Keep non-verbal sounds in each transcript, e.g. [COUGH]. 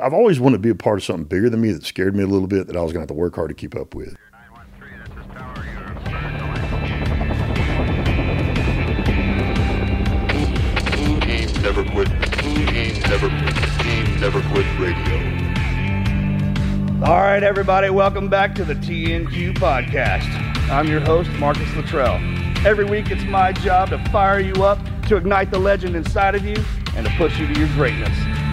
I've always wanted to be a part of something bigger than me that scared me a little bit that I was going to have to work hard to keep up with. Never Quit. Never Team Never Quit Radio. All right, everybody, welcome back to the TNQ podcast. I'm your host, Marcus Luttrell. Every week, it's my job to fire you up, to ignite the legend inside of you, and to push you to your greatness.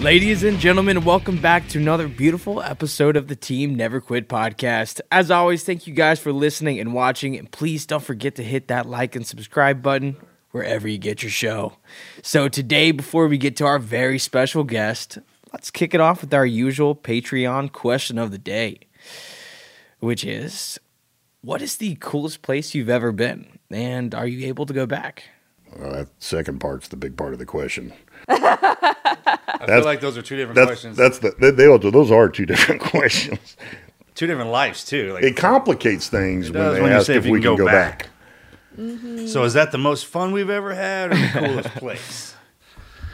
Ladies and gentlemen, welcome back to another beautiful episode of the Team Never Quit podcast. As always, thank you guys for listening and watching, and please don't forget to hit that like and subscribe button wherever you get your show. So, today, before we get to our very special guest, let's kick it off with our usual Patreon question of the day, which is What is the coolest place you've ever been? And are you able to go back? Uh, that second part's the big part of the question. [LAUGHS] I feel like those are two different That's questions. that's the they, they, those are two different [LAUGHS] questions. two different lives too. Like, It complicates things It when does they when ask if if we can can go go back. back. Mm-hmm. so is that the most fun we've ever had, or the coolest [LAUGHS] place?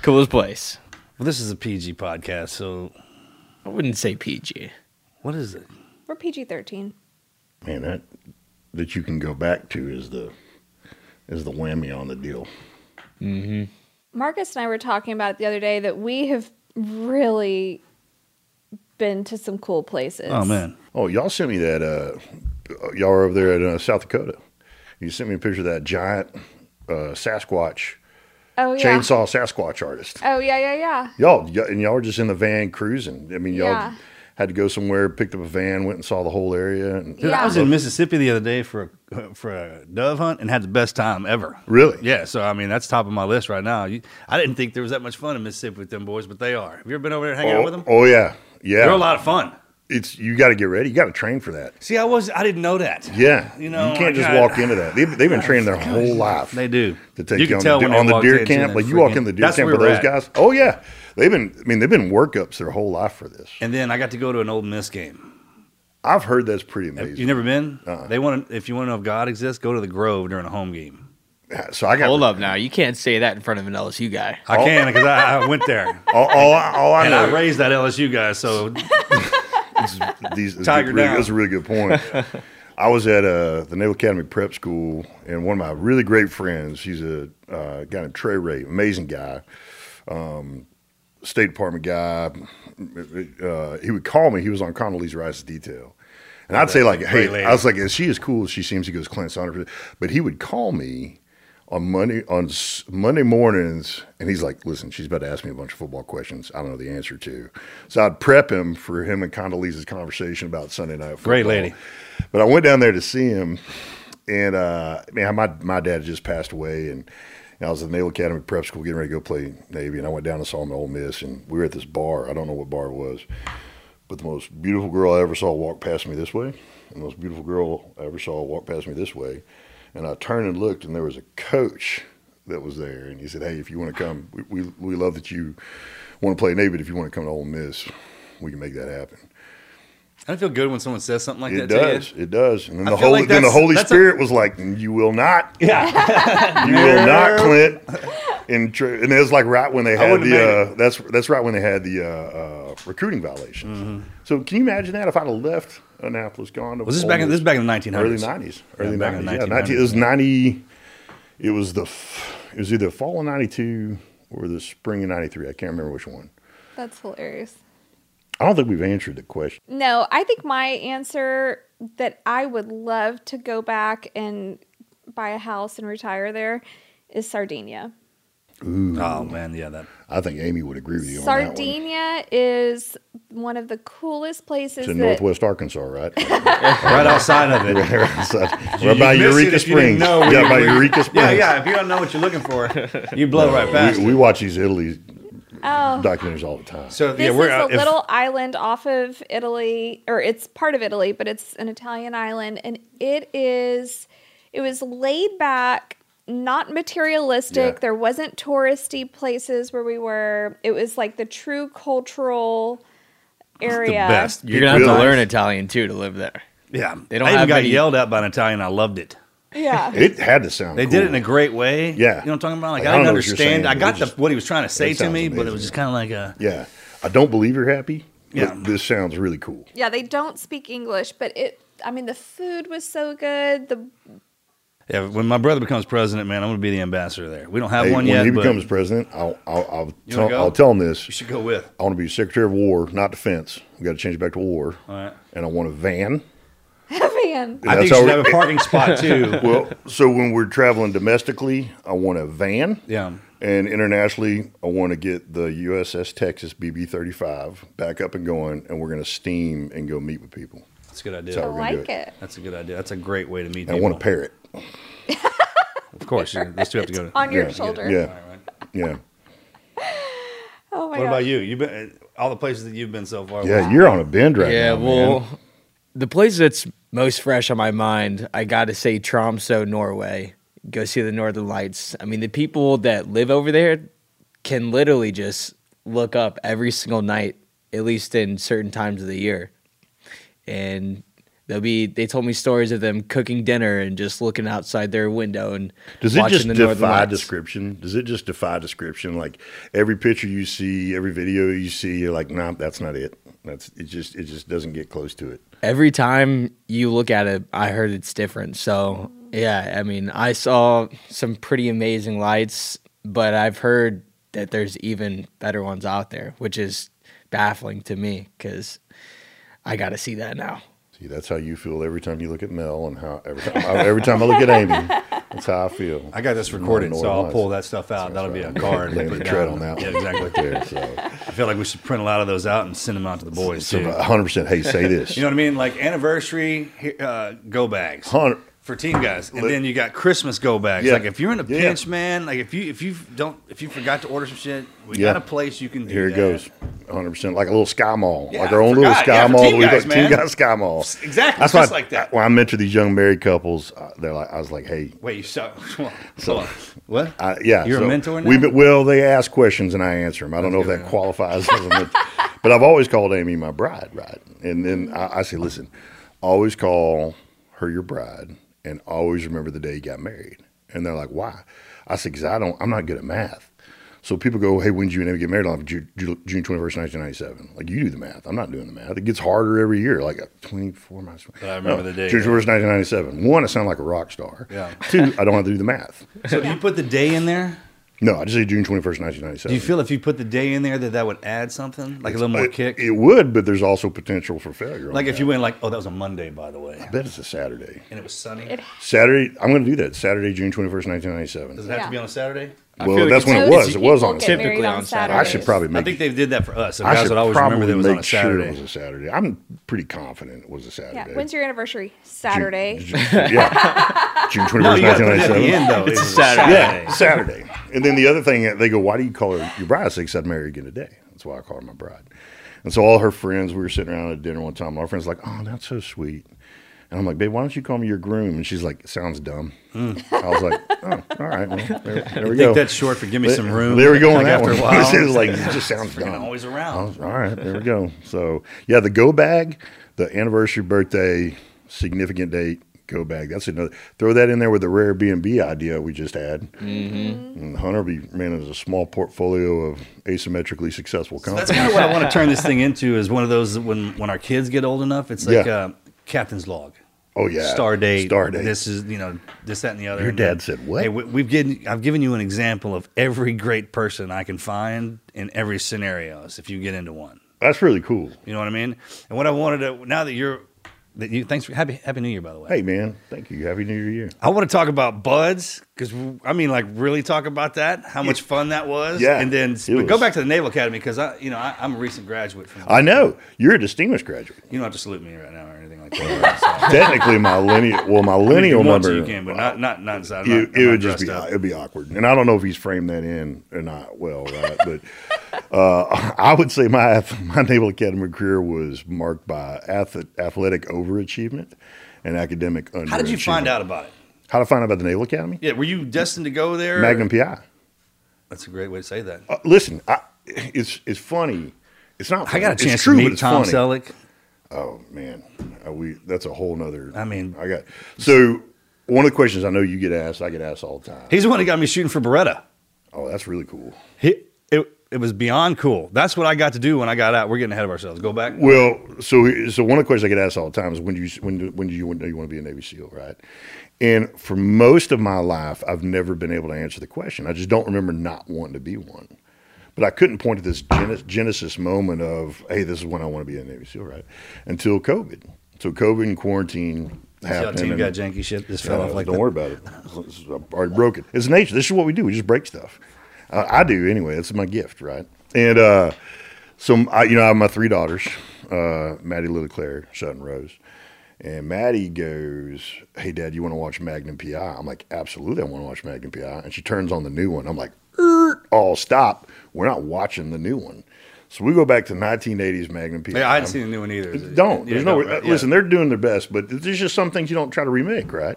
Coolest place? Well, this is a PG podcast, so I wouldn't say PG. what is it? We're PG 13. Man, that that you can go back to is the is the whammy on the deal. Mm-hmm. Marcus and I were talking about it the other day that we have really been to some cool places. Oh man, Oh, y'all sent me that. Uh, y'all were over there at uh, South Dakota. You sent me a picture of that giant uh, Sasquatch Oh, yeah. chainsaw Sasquatch artist. Oh, yeah, yeah, yeah. Y'all, y- and y'all were just in the van cruising. I mean, y'all Yeah. Had to go somewhere, picked up a van, went and saw the whole area. And, Dude, I was in Mississippi the other day for a, for a dove hunt and had the best time ever. Really? Yeah. So I mean, that's top of my list right now. You, I didn't think there was that much fun in Mississippi with them boys, but they are. Have you ever been over there hanging Oh, out with them? oh yeah, yeah. They're a lot of fun. It's you got to get ready. You got to train for that. See, I was I didn't know that. Yeah, You know, you can't just got- walk into that. They've, they've been [LAUGHS] training their whole life. They do. to take You you, on, tell the, on the deer camp. Like you walk in the deer camp with those at. guys. Oh yeah, they've been. I mean, they've been workups their whole life for this. And then I got to go to an Ole Miss game. I've heard that's pretty amazing. You never been? Uh-uh. They want to, if you want to know if God exists, go to the Grove during a home game. so I got Hold up now. You can't say that in front of an LSU guy. I can because I, I went there All, all, I- all I and I know. raised that LSU guy. So [LAUGHS] is these, is Tiger really, down. That's a really good point. [LAUGHS] I was at uh, the Naval Academy Prep School, and one of my really great friends, he's a uh, guy named Trey Ray, amazing guy, um, State Department guy. Uh, he would call me. He was on Condoleezza Rice's detail. And I'd say, like, hey, lady. I was like, is she as cool as she seems? He goes, Clint Saunders. But he would call me on Monday on Monday mornings, and he's like, "Listen, she's about to ask me a bunch of football questions. I don't know the answer to." So I'd prep him for him and Condoleezza's conversation about Sunday night football. Great lady. But I went down there to see him, and uh, man, my my dad just passed away, and I was at the Naval Academy Prep School getting ready to go play Navy, and I went down and saw at Ole Miss, and we were at this bar. I don't know what bar it was, but the most beautiful girl I ever saw walk past me this way, and the most beautiful girl I ever saw walk past me this way. And I turned and looked, and there was a coach that was there. And he said, Hey, if you want to come, we, we, we love that you want to play Navy, but if you want to come to Ole Miss, we can make that happen. I don't feel good when someone says something like It that. does. To you. It does. And then I the Holy, like then the Holy that's a- Spirit was like, "You will not. [LAUGHS] Yeah, [LAUGHS] you will not, Clint." And tr- and it was like right when they had the uh, that's that's right when they had the uh, uh, recruiting violations. Mm-hmm. So can you imagine that if I'd have left Annapolis, gone to Was this Ole back in this is back in the 1900s? early nineties, early back in nineties, the yeah, 19, it was ninety. It was the f- it was either fall of ninety two or the spring of ninety three. I can't remember which one. That's hilarious. I don't think we've answered the question. No, I think my answer that I would love to go back and buy a house and retire there is Sardinia. Oh man, yeah, that I think Amy would agree with you on that one. Sardinia is one of the coolest places It's in that northwest Arkansas, right? [LAUGHS] right outside of it. [LAUGHS] right You- by you miss it Eureka if you didn't Springs. know Yeah, by. Eureka Springs. Yeah, yeah. If you don't know what you're looking for, [LAUGHS] you blow right past we, it. we watch these Italy Oh. documentaries all the time. so This yeah, we're is a if- little island off of Italy, or it's part of Italy, but it's an Italian island, and it is. It was laid back, not materialistic. Yeah. There wasn't touristy places where we were. It was like the true cultural area. the best. You're gonna have to learn Italian too to live there. Yeah, They don't I even have got any- yelled at by an Italian. I loved it. Yeah. [LAUGHS] It had to sound. They cool. did it in a great way. Yeah. you know what I'm talking about. Like, Like, I I don't didn't know what you're understand. saying, I got it the just- what he was trying to say to sounds me, but it was just kind of like a Yeah, I don't believe you're happy. Yeah. but this sounds really cool. Yeah, they don't speak English, but it. I mean, the food was so good. The yeah. When my brother becomes president, man, I'm going to be the ambassador there. We don't have Hey, one when yet, When he but becomes president, I'll I'll I'll, tell. I'll tell him this. you should go with. I want to be Secretary of War, not Defense. We got to change it back to War. All right. And I want a van. Man. I think that's you should have a parking spot [LAUGHS] too. Well, so when we're traveling domestically, I want a van. Yeah. And internationally, I want to get the USS Texas BB 35 back up and going, and we're going to steam and go meet with people. That's a good idea. So- we're gonna do like it. it. That's a good idea. That's a great way to meet And I want a parrot. [LAUGHS] Of course, you- those two have to go. To, [LAUGHS] on your Yeah, shoulder. Yeah. Yeah. Oh my god. What god. about you? You've been all the places that you've been so far. Yeah, you're on a bend right yeah, now. Yeah, well, man. The place that's most fresh on my mind, I got to say Tromso, Norway. Go see the Northern Lights. I mean, the people that live over there can literally just look up every single night, at least in certain times of the year. And they'll be, they told me stories of them cooking dinner and just looking outside their window and Does it just defy description? Does it just defy description? Like every picture you see, every video you see, you're like, nah, that's not it. That's it. Just it just doesn't get close to it. every time you look at it, I heard it's different. So yeah, I mean, I saw some pretty amazing lights, but I've heard that there's even better ones out there, which is baffling to me because I got to see that now. See, that's how you feel every time you look at Mel, and how every time I, every time I look at Amy, that's how I feel. I got this recorded, so I'll pull that stuff out. That'll be a card. Put the tread on that Yeah, one. exactly. [LAUGHS] There, so, I feel like we should print a lot of those out and send them out to the boys too. 100. percent Hey, say [LAUGHS] this. You know what I mean? Like anniversary uh, go bags. 100 for team guys, and then you got Christmas go bags. Yeah. Like if you're in a Yeah. pinch, man, like if you if you don't if you forgot to order some shit, we Yeah. got a place you can do. Here it that. goes. 100 percent like a little sky mall, like our own little sky mall. team we guys, got team guys sky mall. Exactly, That's just why like that. When I mentor these young married couples, uh, they're like, I was like, hey, Wait, you saw? [LAUGHS] So- what? I, yeah, You're a so mentor now? We well, they ask questions and I answer them. I don't know if that qualifies as a [LAUGHS] mentor, but I've always called Amy my bride, right? And then I, I say, listen, always call her your bride, and always remember the day you got married. And they're like, why? I said, because I don't, I'm not good at math. So people go, hey, when did you and Amy get married? I'm like, June, June 21st, 1997. Like, you do the math. I'm not doing the math. It gets harder every year. Like, uh, 24 months. But I remember the day, June 21st, 1997. One, I sound like a rock star. Yeah. Two, I don't have to do the math. So do you put the day in there? No, I just say June 21st, 1997. Do you feel if you put the day in there that that would add something, like a little more it, kick? It would, but there's also potential for failure. like if that. you went like, oh, that was a Monday, by the way, I bet it's a Saturday. and it was sunny. It- Saturday, I'm going to do that. Saturday, June 21st, 1997. Does it have Yeah. to be on a Saturday? I Well, feel like that's when it was. It was on. Typically on on Saturdays. I should probably make. I make. think they did that for us. So I guys should would always probably remember that it was on a make sure Saturday. it was a Saturday. I'm pretty confident it was a Saturday. Yeah. When's your anniversary? Saturday. [LAUGHS] June, yeah. June 21st, no, you got to put it at the 1997. end though. It's, a a Saturday. Saturday. Yeah, Saturday. And then the other thing, they go, why do you call her your bride? I say, because I'd marry again today. That's why I call her my bride. And so all her friends, we were sitting around at dinner one time. Our friends like, oh, that's so sweet. And I'm like, babe, why don't you call me your groom? And she's like, sounds dumb. I was like, oh, all right. Well, there, there we. I go. think that's short for give me some room. There we go on Like, that after one. a [LAUGHS] while, it was like, it just sounds dumb. always around. was- all right, there we go. So yeah, the go bag, the anniversary, birthday, significant date, go bag. That's another. Throw that in there with the rare B and B idea we just had. Mm-hmm. And Hunter be managed a small portfolio of asymmetrically successful companies. That's kind of what I want to [LAUGHS] turn this thing into. Is one of those when when our kids get old enough, it's like Yeah. uh, captain's log. Oh yeah, Star date. Star date. This is you know this that and the other. Your And then, dad said what? Hey, we, we've given I've given you an example of every great person I can find in every scenario. If you get into one, That's really cool. You know what I mean? And what I wanted to now that you're that you thanks for happy happy New Year by the way. Hey, man, thank you. Happy New Year. I want to talk about BUD/S because I mean, like, really talk about that. How much fun that was. Yeah, and then but go back to the Naval Academy because I, you know, I, I'm a recent graduate from. I know you're a distinguished graduate. You don't have to salute me right now anything like that. So. Technically, my lineal, well, my I mean, lineal—want to, number, you can, but not not not inside. I'm you- not- it would just be up. it'd be awkward, and I don't know if he's framed that in or not well, right? but [LAUGHS] uh, [LAUGHS] I would say my my Naval Academy career was marked by athletic overachievement and academic underachievement. How did you find out about it? How to find out about the Naval Academy? Yeah, were you destined to go there? Magnum PI. That's a great way to say that. Uh, listen, I, it's it's funny. It's not. I got a It's chance true, to meet Tom funny. Selleck. Oh man, uh, we that's a whole nother. I mean- I got so one of the questions I know you get asked, I get asked all the time. He's the one that got me shooting for Beretta. Oh, that's really cool. He, it, it was beyond cool. That's what I got to do when I got out. We're getting ahead of ourselves. Go back. Well, so so one of the questions I get asked all the time is when do you when do, when do you when do you want to be a Navy SEAL, right? And for most of my life, I've never been able to answer the question. I just don't remember not wanting to be one. But I couldn't point to this genesis, moment of, hey, this is when I want to be a Navy SEAL, right? Until COVID. So COVID and quarantine happened. team and- got janky shit. This fell off like don't that. worry about it. I've already broke it. It's nature. This is what we do. We just break stuff. Uh, I do anyway. That's my gift, right? And uh, so, I, you know, I have my three daughters, uh, Maddie, Lily, Claire, Sutton, Rose. And Maddie goes, "Hey, Dad, you want to watch Magnum PI?" I'm like, "Absolutely, I want to watch Magnum PI." And she turns on the new one. I'm like, "Er, "Oh, stop! We're not watching the new one." So we go back to 1980s Magnum PI. Yeah, I hadn't seen the new one either. Don't. Yeah, There's no. don't, right, Listen, yeah. they're doing their best, but there's just some things you don't try to remake, right?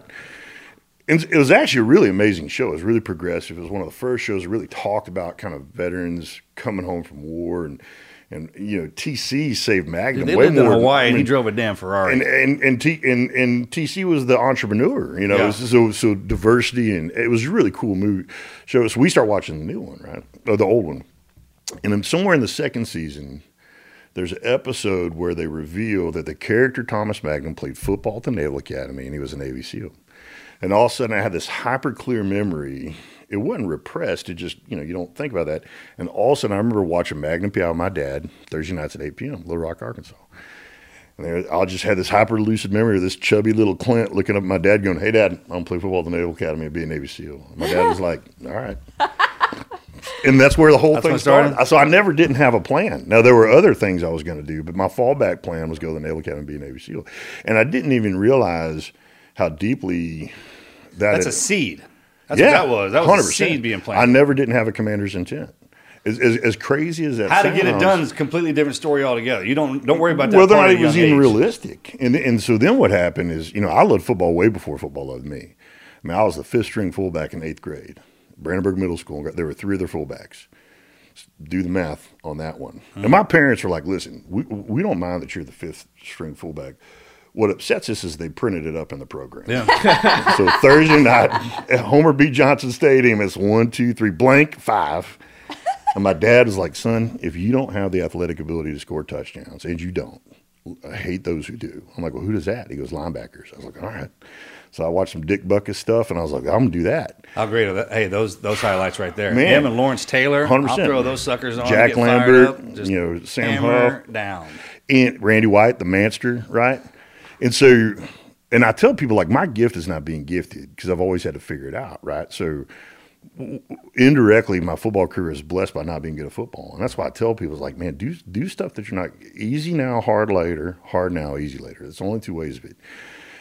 And it was actually a really amazing show. It was really progressive. It was one of the first shows that really talked about kind of veterans coming home from war and and you know TC saved Magnum They way lived in more. than- I and he drove a damn Ferrari. and and and, T, and and TC was the entrepreneur, you know. Yeah. So so diversity and it was a really cool movie show. So we start watching the new one, right, or the old one, and then somewhere in the second season, there's an episode where they reveal that the character Thomas Magnum played football at the Naval Academy and he was a Navy SEAL. And all of a sudden, I had this hyper clear memory. It wasn't repressed. It just, you know, you don't think about that. And all of a sudden, I remember watching Magnum PI with my dad Thursday nights at 8 p.m., Little Rock, Arkansas. And there, I just had this hyper lucid memory of this chubby little Clint looking up at my dad, going, "Hey, Dad, I'm gonna play football at the Naval Academy and be a Navy SEAL." And my dad was like, "All right." [LAUGHS] And that's where the whole That's thing started? started. So I never didn't have a plan. Now there were other things I was going to do, but my fallback plan was go to the Naval Academy and be a Navy SEAL. And I didn't even realize how deeply that That's had- a seed. That's what that was. That was a seed being planted. I never didn't have a commander's intent. As, as, as crazy as that How to get it done is a completely different story altogether. You don't don't worry about that. whether or not it was even age. realistic. And and so then what happened is, you know, I loved football way before football loved me. I mean, I was the fifth string fullback in eighth grade, Brandenburg Middle School. There were three other fullbacks. Do the math on that one. Hmm. And my parents were like, "Listen, we we don't mind that you're the fifth string fullback. What upsets us is they printed it up in the program. Yeah. [LAUGHS] So Thursday night at Homer B. Johnson Stadium, it's one, two, three, blank, five. And my dad was like, son, if you don't have the athletic ability to score touchdowns, and you don't, I hate those who do. I'm like, well, who does that? He goes, linebackers. I was like, all right. So I watched some Dick Butkus stuff, and I was like, I'm gonna do that. How great are that? Hey, those those highlights right there. Man. Him and Lawrence Taylor. 100%. I'll throw those suckers on. Jack Lambert, up, you know, Sam Huff. down. and Randy White, the Manster, right? And so, and I tell people like my gift is not being gifted because I've always had to figure it out, right? So, indirectly, my football career is blessed by not being good at football, and that's why I tell people like, man, do do stuff that you're not easy now, hard later, hard now, easy later. It's only two ways of it.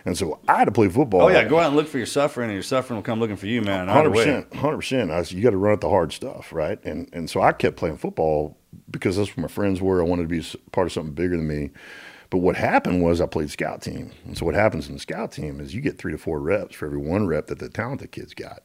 And so I had to play football. Oh yeah, go out and look for your suffering, and your suffering will come looking for you, man. Hundred percent, hundred percent. I said, you got to run at the hard stuff, right? And and so I kept playing football because that's where my friends were. I wanted to be part of something bigger than me. But what happened was I played scout team, and so what happens in the scout team is you get three to four reps for every one rep that the talented kids got.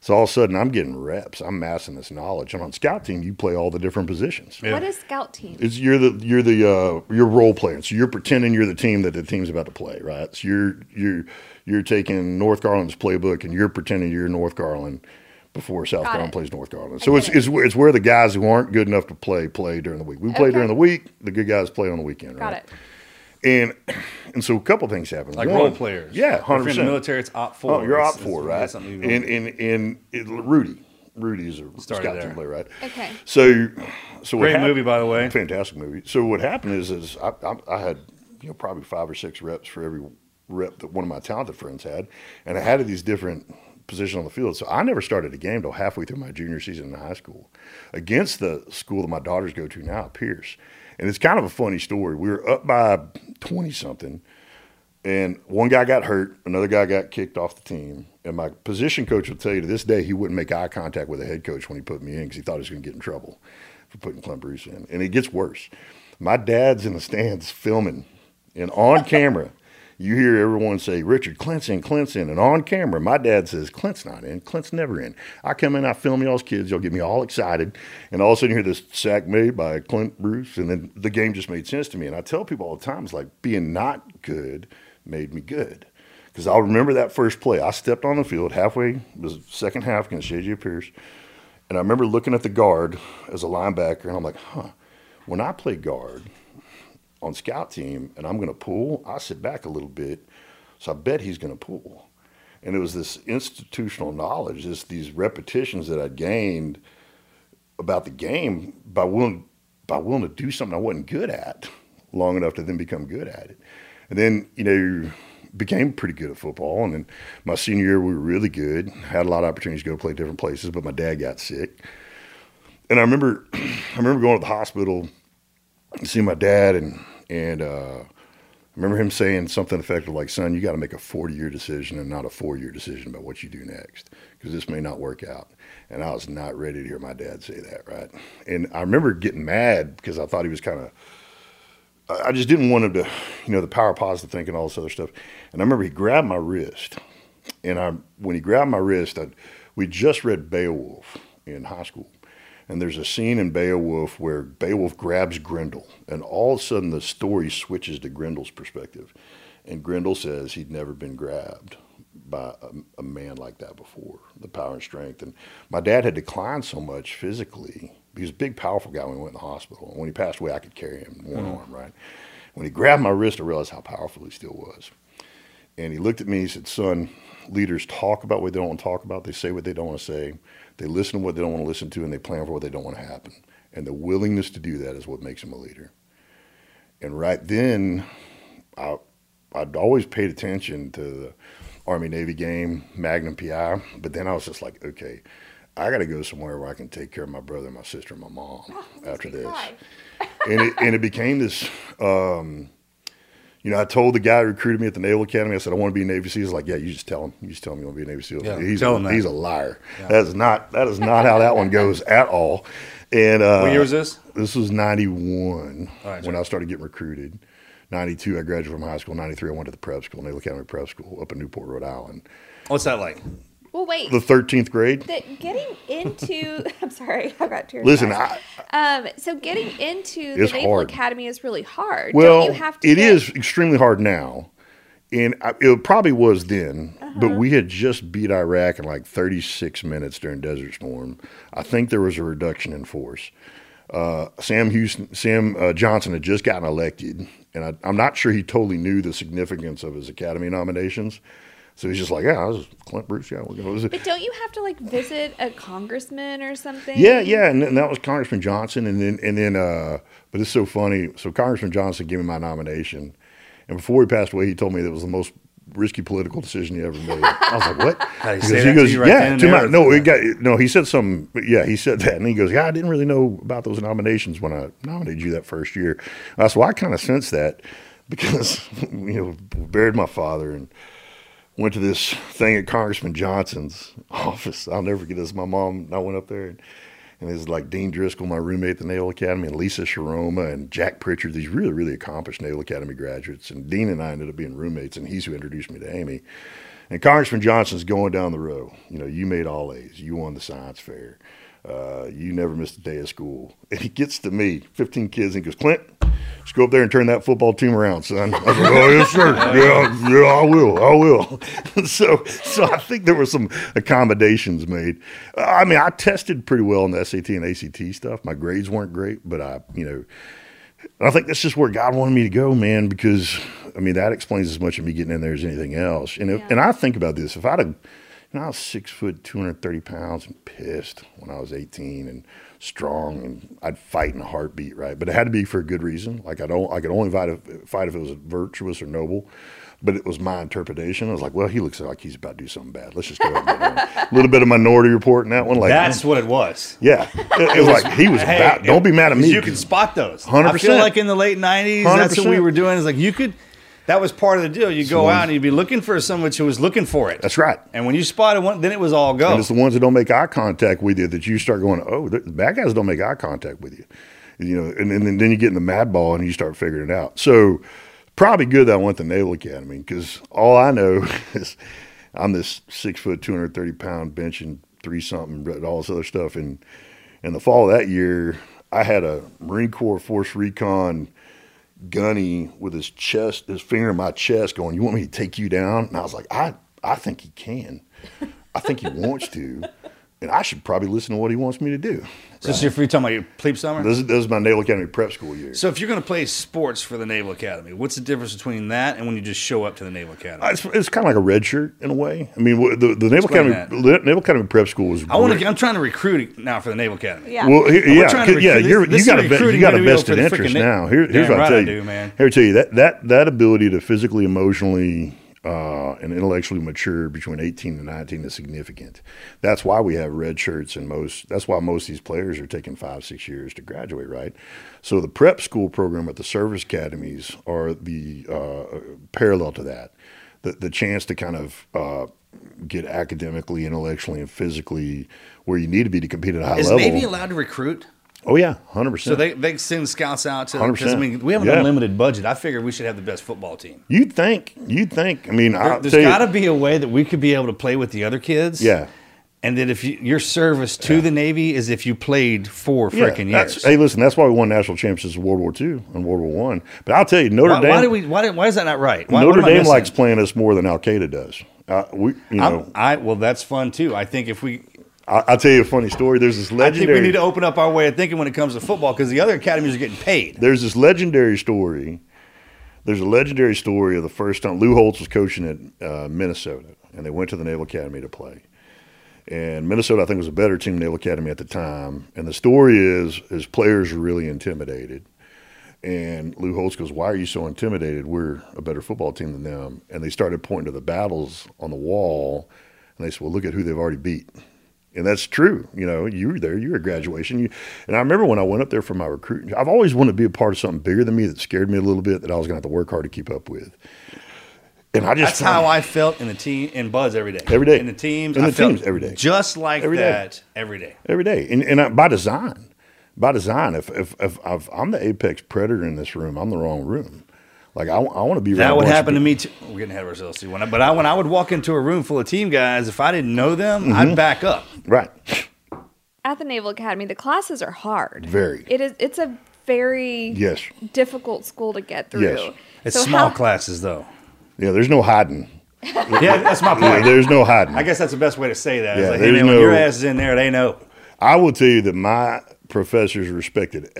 So all of a sudden I'm getting reps. I'm massing this knowledge. And on scout team, you play all the different positions. Yeah. What is scout team? It's you're the you're the uh, you're role playing. So you're pretending you're the team that the team's about to play, right? So you're you're you're taking North Garland's playbook and you're pretending you're North Garland before South Got Garland it. plays North Garland. So it's, it. it's where- it's where the guys who aren't good enough to play play during the week. We play Okay. during the week. The good guys play on the weekend. Got right? it. And and so a couple things happened. Like One- role players. Yeah, If hundred you're in the percent. military, it's OPFOR. Oh, you're It's- OPFOR, it's- right? that's something you And and and it, Rudy, Rudy's a Started scout player, right? Okay. So, so what Great hap- movie, by the way. Fantastic movie. So what happened is, is I, I, I had you know probably five or six reps for every rep that one of my talented friends had, and I had these different positions on the field. So I never started a game till halfway through my junior season in high school, against the school that my daughters go to now, Pierce. And it's kind of a funny story. We were up by twenty something, and one guy got hurt, another guy got kicked off the team. And my position coach will tell you to this day he wouldn't make eye contact with the head coach when he put me in because he thought he was going to get in trouble for putting Clint Bruce in. And it gets worse. My dad's in the stands filming, and on camera, you hear everyone say, Richard, Clint's in, Clint's in. And on camera, my dad says, Clint's not in, Clint's never in. I come in, I film y'all's kids, y'all get me all excited. And all of a sudden, you hear this sack made by Clint Bruce, and then the game just made sense to me. And I tell people all the time, it's like being not good made me good. Because I'll remember that first play. I stepped on the field halfway, was second half against J.J. Pierce. And I remember looking at the guard as a linebacker, and I'm like, huh, when I play guard on scout team and I'm going to pull, I sit back a little bit. So I bet he's going to pull. And it was this institutional knowledge, this, these repetitions that I'd gained about the game by willing, by willing to do something I wasn't good at long enough to then become good at it. And then, you know, became pretty good at football. And then my senior year, we were really good. Had a lot of opportunities to go play different places, but my dad got sick. And I remember, [CLEARS THROAT] I remember going to the hospital to see my dad, and and uh, I remember him saying something effective like, "Son, you got to make a 40-year decision and not a four-year decision about what you do next, because this may not work out." And I was not ready to hear my dad say that, right? And I remember getting mad because I thought he was kind of I I just didn't want him to, you know, the power of positive thinking, all this other stuff. And I remember he grabbed my wrist, and I when he grabbed my wrist, I, we just read Beowulf in high school, and there's a scene in Beowulf where Beowulf grabs Grendel, and all of a sudden the story switches to Grendel's perspective, and Grendel says he'd never been grabbed by a, a man like that before, the power and strength. And my dad had declined so much physically. He was a big, powerful guy when we went in the hospital. And when he passed away, I could carry him in one mm-hmm. arm, right? When he grabbed my wrist, I realized how powerful he still was. And he looked at me, he said, Son, leaders talk about what they don't want to talk about. They say what they don't want to say. They listen to what they don't want to listen to, and they plan for what they don't want to happen. And the willingness to do that is what makes them a leader. And right then, I, I'd always paid attention to the Army Navy game, Magnum PI, but then I was just like, okay, I got to go somewhere where I can take care of my brother, my sister, and my mom after this. and it and it became this. Um, you know, I told the guy who recruited me at the Naval Academy. I said I want to be a Navy SEAL. He's like, yeah, you just tell him. You just tell him you want to be a Navy SEAL. Yeah, he's tell a, him that. he's a liar. That is not that is not how that one goes [LAUGHS] at all. And uh, What year was this? This was ninety one All right, when sorry. I started getting recruited. Ninety two, I graduated from high school. Ninety three, I went to the prep school, Naval Academy Prep School, up in Newport, Rhode Island. What's that like? Well, wait. The thirteenth grade. that getting into [LAUGHS] I'm sorry, [LAUGHS] I got tears. Listen, I, um, so getting into the Naval hard. Academy is really hard. Well, Don't you have to it get- is extremely hard now, and I, it probably was then. But Uh-huh. we had just beat Iraq in like 36 minutes during Desert Storm. I think there was a reduction in force. Uh, Sam Houston, Sam uh, Johnson had just gotten elected, and I, I'm not sure he totally knew the significance of his Academy nominations. So he's just like, "Yeah, I was Clint Bruce. Yeah, we're gonna." But don't you have to like visit a congressman or something? Yeah, yeah, and, and that was Congressman Johnson, and then and then, uh, but it's so funny. So Congressman Johnson gave me my nomination, and before he passed away, he told me that it was the most risky political decision he ever made. I was like, "What?" [LAUGHS] How, he Because say that to you right "Yeah." then and to my, no, it got no. He said something. but Yeah, he said that, and he goes, "Yeah, I didn't really know about those nominations when I nominated you that first year." I said, "Well, I kind of sensed that because [LAUGHS] you know buried my father and." Went to this thing at Congressman Johnson's [LAUGHS] office. I'll never forget this. My mom and I went up there, and, and it was like Dean Driscoll, my roommate at the Naval Academy, and Lisa Sharoma and Jack Pritchard, these really, really accomplished Naval Academy graduates. And Dean and I ended up being roommates, and he's who introduced me to Amy. And Congressman Johnson's going down the row. You know, you made all A's. You won the science fair. Uh, you never missed a day of school. [LAUGHS] And he gets to me, 15 kids, and he goes, Clint, let's go up there and turn that football team around, son. [LAUGHS] I was like, oh, yes, sir. Yeah, yeah, I will. I will. [LAUGHS] so, so I think there were some accommodations made. I mean, I tested pretty well on the SAT and ACT stuff. My grades weren't great, but I, you know, I think that's just where God wanted me to go, man, because I mean that explains as much of me getting in there as anything else. And if, Yeah. and I think about this: if I'd have, And I was six foot, 230 pounds, and pissed when I was 18 and strong, and I'd fight in a heartbeat, right? But it had to be for a good reason. Like I don't, I could only fight if, fight if it was virtuous or noble. But it was my interpretation. I was like, well, he looks like he's about to do something bad. Let's just go ahead and get him. A [LAUGHS] little bit of Minority Report in that one. Like That's hmm. what it was. yeah, it, it was like he was Hey, about. Don't be mad at me. You can spot those. 100%. I feel like in the late '90s, that's what we were doing. Is like you could. That was part of the deal. You go out and you'd be looking for someone who was looking for it. That's right. And when you spotted one, then it was all go. And it's the ones that don't make eye contact with you that you start going, oh, the bad guys don't make eye contact with you. You know, and, and then you get in the mad ball and you start figuring it out. So probably good that I went to Naval Academy because all I know [LAUGHS] is I'm this six foot, 230 pound benching three something, but all this other stuff. And in the fall of that year, I had a Marine Corps Force Recon gunny with his chest, his finger in my chest, going, "You want me to take you down?" And I was like, "I, I think he can. I think he wants to, and I should probably listen to what he wants me to do." so you're free time, about your plebe summer. This is, this is my Naval Academy prep school year. so if you're going to play sports for the Naval Academy, what's the difference between that and when you just show up to the Naval Academy? Uh, It's, it's kind of like a red shirt in a way. I mean, the, the Naval Explain Academy, the Naval Academy prep school was. I want to. I'm trying to recruit now for the Naval Academy. Yeah. Well, he- We're yeah, trying to 'cause- yeah, you're, this you got is a you got a video vested interest Na- now. Here, here's Damn what right I'll tell I you, do, man. Here, I tell you that that that ability to physically, emotionally, uh, and intellectually mature between 18 and 19 is significant. That's why we have red shirts and most. That's why most of these players are taking five, six years to graduate, right? So the prep school program at the service academies are the uh, parallel to that. The the chance to kind of uh, get academically, intellectually, and physically where you need to be to compete at a high level Is level. Navy allowed to recruit? Oh yeah, hundred percent. So they, they send scouts out to because I 100%. I mean we have an Yeah. unlimited budget. I figure we should have the best football team. You'd think. You'd think. I mean, There, has got to be a way that we could be able to play with the other kids. Yeah. And that if you, your service to the Navy is if you played four freaking that's- years. Hey, listen, that's why we won national championships in World War II and World War One. But I'll tell you, Notre why, Dame. why do we? Why, do- why is that not right? Why, Notre what am I Dame likes playing us more than Al Qaeda does. Uh, we, you know, I'm, I well, that's fun too. I think if we, I, I'll tell you a funny story. There's this legendary. I think we need to open up our way of thinking when it comes to football because the other academies are getting paid. there's this legendary story. There's a legendary story of the first time Lou Holtz was coaching at uh, Minnesota, and they went to the Naval Academy to play. And Minnesota, I think, was a better team than Naval Academy at the time. And the story is, his players were really intimidated. And Lou Holtz goes, "Why are you so intimidated? We're a better football team than them." And they started pointing to the battles on the wall, and they said, "Well, look at who they've already beat." And that's true. You know, you were there. You were at graduation. You, and I remember when I went up there for my recruiting. I've always wanted to be a part of something bigger than me that scared me a little bit that I was going to have to work hard to keep up with. And I just That's how I felt in the team in BUD/S every day. Every day. in the teams, In I the felt teams, every day. just like Every day. that every day. every day, and and I, by design, by design. If if, if if I'm the apex predator in this room, I'm the wrong room. Like I, I want to be. That would happen to me too. We're getting ahead of ourselves too. When I, but I, when I would walk into a room full of team guys, if I didn't know them, Mm-hmm. I'd back up. Right. At the Naval Academy, the classes are hard. Very. It is. It's a very Yes. difficult school to get through. Yes. It's So small how- classes though. Yeah. There's no hiding. [LAUGHS] Yeah, that's my Yeah, point. there's no hiding. I guess that's the best way to say that. Yeah, like, hey there's man, when no- your ass is in there, they know. I will tell you that my professors respected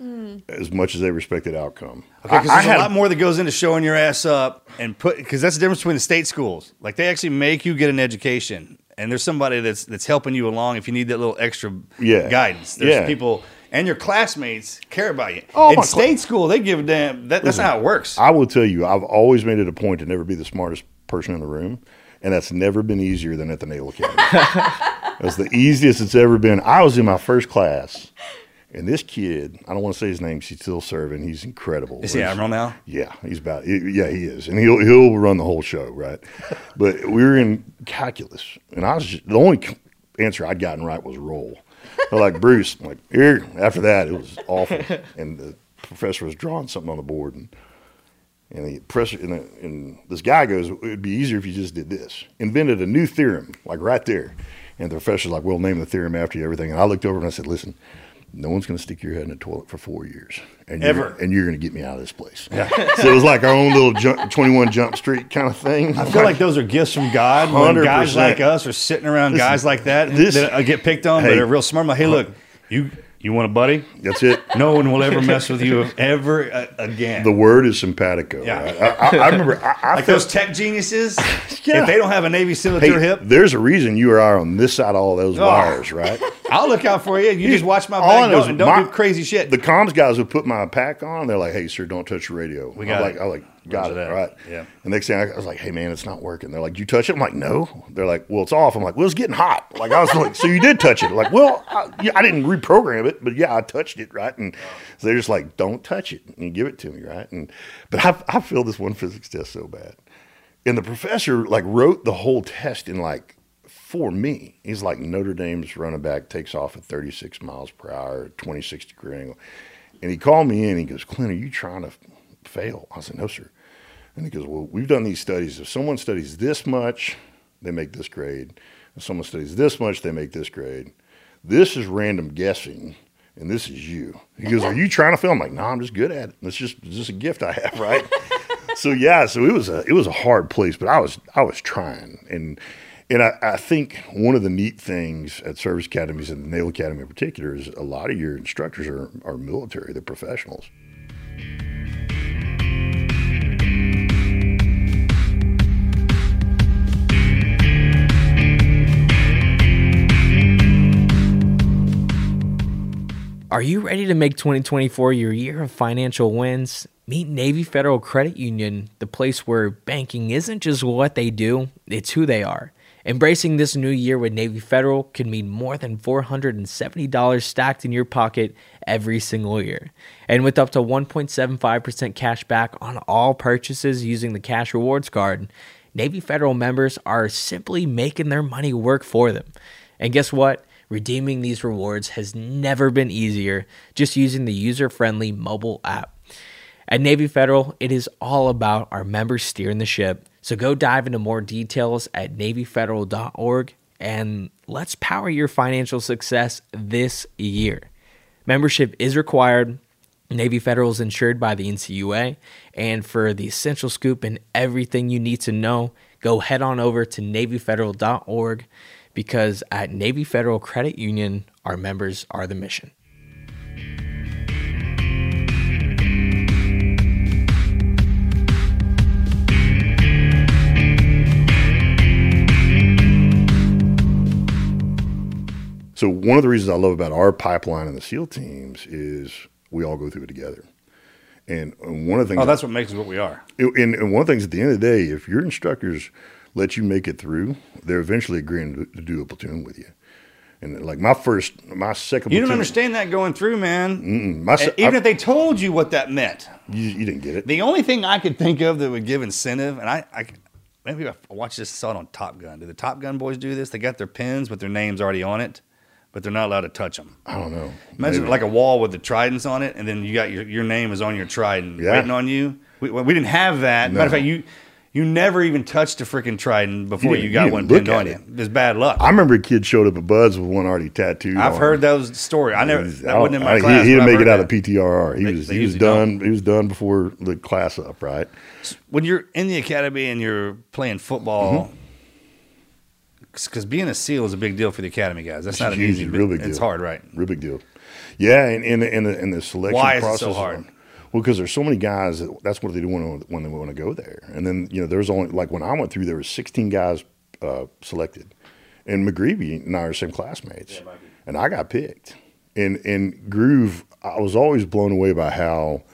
effort as much as they respected outcome. Okay, because I- I there's had- a lot more that goes into showing your ass up and put because that's the difference between the state schools. Like they actually make you get an education, and there's somebody that's that's helping you along if you need that little extra Yeah. guidance. There's Yeah. people and your classmates care about you. Oh, In my cla- state school, they give a damn. That, that's not how it works. I will tell you, I've always made it a point to never be the smartest person in the room, and that's never been easier than at the Naval Academy. [LAUGHS] that's the easiest it's ever been. I was in my first class, and this kid, I don't want to say his name. he's still serving. He's incredible. Is he admiral now? Yeah, he's about. Yeah, he is, and he'll he'll run the whole show, right? [LAUGHS] But we were in calculus, and I was just, the only answer I'd gotten right was roll. They're like Bruce, I'm like here. After that, it was awful, [LAUGHS] and the professor was drawing something on the board, and and the professor and, the, and this guy goes, "It would be easier if you just did this." Invented a new theorem, like right there, and the professor's like, "We'll name the theorem after you." Everything, and I looked over and I said, "Listen." No one's going to stick your head in a toilet for four years, and you're, Ever. and you're going to get me out of this place. [LAUGHS] so it was like our own little jump, 21 Jump Street kind of thing. I feel like those are gifts from God. When guys like us are sitting around guys like that this- that get picked on, Hey. but are real smart. I'm like, hey, look, you You want a buddy? That's it. [LAUGHS] No one will ever mess with you ever uh, again. The word is simpatico. Yeah. I, I, I remember. I, like felt- those tech geniuses, [LAUGHS] Yeah. if they don't have a Navy SEAL at Hey, their hip, there's a reason you are on this side of all those Oh. wires, right? [LAUGHS] I'll look out for you. You just watch my back don't, don't my- do crazy shit. The comms guys would put my pack on. They're like, "Hey, sir, don't touch the radio." We I'm got like, it. I like, got it, that. right? Yeah. The next thing I, I was like, "Hey, man, it's not working." They're like, "You touch it?" I'm like, "No." They're like, "Well, it's off." I'm like, "Well, it's getting hot." Like I was like, "So you did touch it?" Like, well, I, yeah, I didn't reprogram it, but yeah, I touched it, right? And so they're just like, "Don't touch it," and give it to me, right? And but I, I feel this one physics test so bad, and the professor like wrote the whole test in like for me. He's like Notre Dame's running back takes off at 36 miles per hour, 26 degree angle. And he called me in. He goes, Clint, are you trying to fail? I said, no, sir. And he goes, well, we've done these studies. If someone studies this much, they make this grade. If someone studies this much, they make this grade. This is random guessing, and this is you. He goes, are you trying to fail? I'm like, no, I'm just good at it. It's just, it's just a gift I have, right? [LAUGHS] so yeah, so it was a it was a hard place, but I was I was trying, and and I, I think one of the neat things at service academies and the Naval Academy in particular is a lot of your instructors are are military, they're professionals. Are you ready to make 2024 your year of financial wins? Meet Navy Federal Credit Union, the place where banking isn't just what they do, it's who they are. Embracing this new year with Navy Federal can mean more than $470 stacked in your pocket every single year. And with up to 1.75% cash back on all purchases using the Cash Rewards card, Navy Federal members are simply making their money work for them. And guess what? Redeeming these rewards has never been easier just using the user friendly mobile app. At Navy Federal, it is all about our members steering the ship. So go dive into more details at NavyFederal.org and let's power your financial success this year. Membership is required. Navy Federal is insured by the NCUA. And for the essential scoop and everything you need to know, go head on over to NavyFederal.org because at Navy Federal Credit Union, our members are the mission. So one of the reasons I love about our pipeline and the SEAL teams is we all go through it together. And and one of the things oh, that's what makes us what we are. and, and one of the things at the end of the day, if your instructors let you make it through, they're eventually agreeing to, to do a platoon with you. And like my first, my second, You don't understand that going through, man. My, even I- if they told you what that meant, you, you didn't get it. the only thing I could think of that would give incentive, and I, I maybe I watched this, saw it on Top Gun. Do the Top Gun boys do this? They got their pins with their names already on it, but they're not allowed to touch them. I don't know. Imagine Maybe. like a wall with the tridents on it, and then you got your, your name is on your trident Yeah. waiting on you. We, we didn't have that. Matter of fact, you you never even touched a freaking trident before didn't- you got you one pinned on you. it. It bad luck. I remember a kid showed up at BUD/S with one already tattooed. I've heard him. those stories. I never that wasn't in my I- class. He, he didn't make it out that. of PTRR. He They- was they he was done. He was done before the class up. Right. when you're in the academy and you're playing football, Mm-hmm. because being a SEAL is a big deal for the academy guys. That's not an easy, real big deal. It's hard, right? Real big deal. Yeah, and in the, in the, in the selection Why is it process. so hard? Well, because there's so many guys that that's what they do when, when they want to go there. And then you know, there's only like when I went through, there was 16 guys uh, selected, and McGreevy and I are the same classmates, and I got picked. And and Groove, I was always blown away by how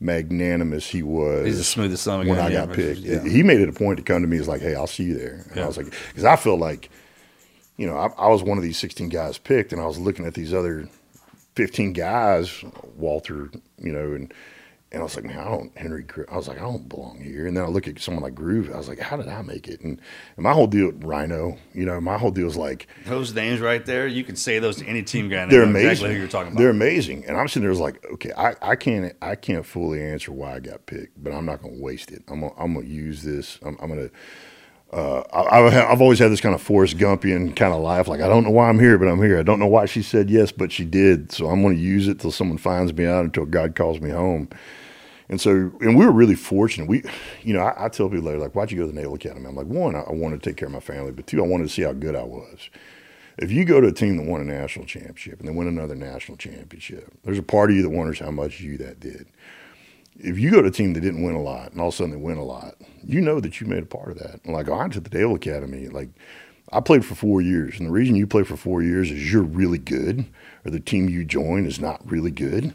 magnanimous he was. He's the smoothest son when I got picked. yeah. He made it a point to come to me. He's like, "Hey, I'll see you there." And I was like, because I felt like you know, I, I was one of these 16 guys picked, and I was looking at these other 15 guys, Walter, you know, and and I was like, man, I don't Henry. I was like, I don't belong here. And then I look at someone like Groove. I was like, how did I make it? And, and my whole deal, with Rhino, you know, my whole deal is like, Those names right there, you can say those to any team guy. They're amazing. Exactly who you're talking about. They're amazing. And I'm sitting there, was like, okay, I, I can't I can't fully answer why I got picked, but I'm not going to waste it. I'm gonna, I'm to use this. I'm, I'm going to. Uh, I, I've, I've always had this kind of Forrest Gumpian kind of life. Like I don't know why I'm here, but I'm here. I don't know why she said yes, but she did. So I'm going to use it till someone finds me out, until God calls me home. And so, and we were really fortunate. We, you know, I, I tell people later, like, why'd you go to the Naval Academy? I'm like, one, I, I wanted to take care of my family, but two, I wanted to see how good I was. If you go to a team that won a national championship and they win another national championship, there's a part of you that wonders how much you that did. If you go to a team that didn't win a lot and all of a sudden they win a lot, you know that you made a part of that. Like on to the Dale Academy, like I played for four years, and the reason you play for four years is you're really good, or the team you join is not really good.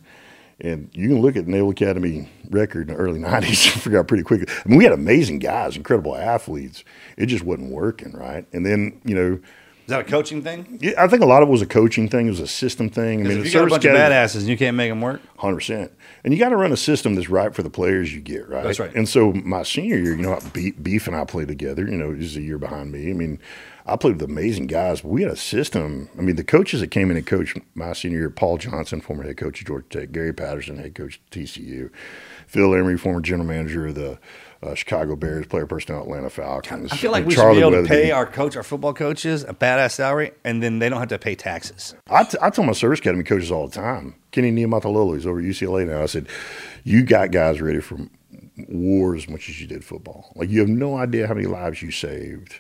And you can look at Naval Academy record in the early '90s and figure out pretty quickly. I mean, we had amazing guys, incredible athletes. It just wasn't working, right? And then you know, Is that a coaching thing? yeah, I think a lot of it was a coaching thing. It was a system thing. I mean, if you got a bunch of badasses and you can't make them work, Hundred percent, and you got to run a system that's right for the players you get, right? That's right. And so my senior year, you know, Beef, Beef and I played together. You know, he's a year behind me. I mean, I played with amazing guys, but we had a system. I mean, the coaches that came in and coached my senior year: Paul Johnson, former head coach of Georgia Tech; Gary Patterson, head coach at TCU; Phil Emery, former general manager of the uh, Chicago Bears, player personnel, Atlanta Falcons. I feel like we Charlie should be able to Weatherby. pay our coach, our football coaches, a badass salary, and then they don't have to pay taxes. I, t- I tell my service academy coaches all the time. Kenny Niumatalolo, he's over at UCLA now. I said, "You got guys ready for war as much as you did football. Like you have no idea how many lives you saved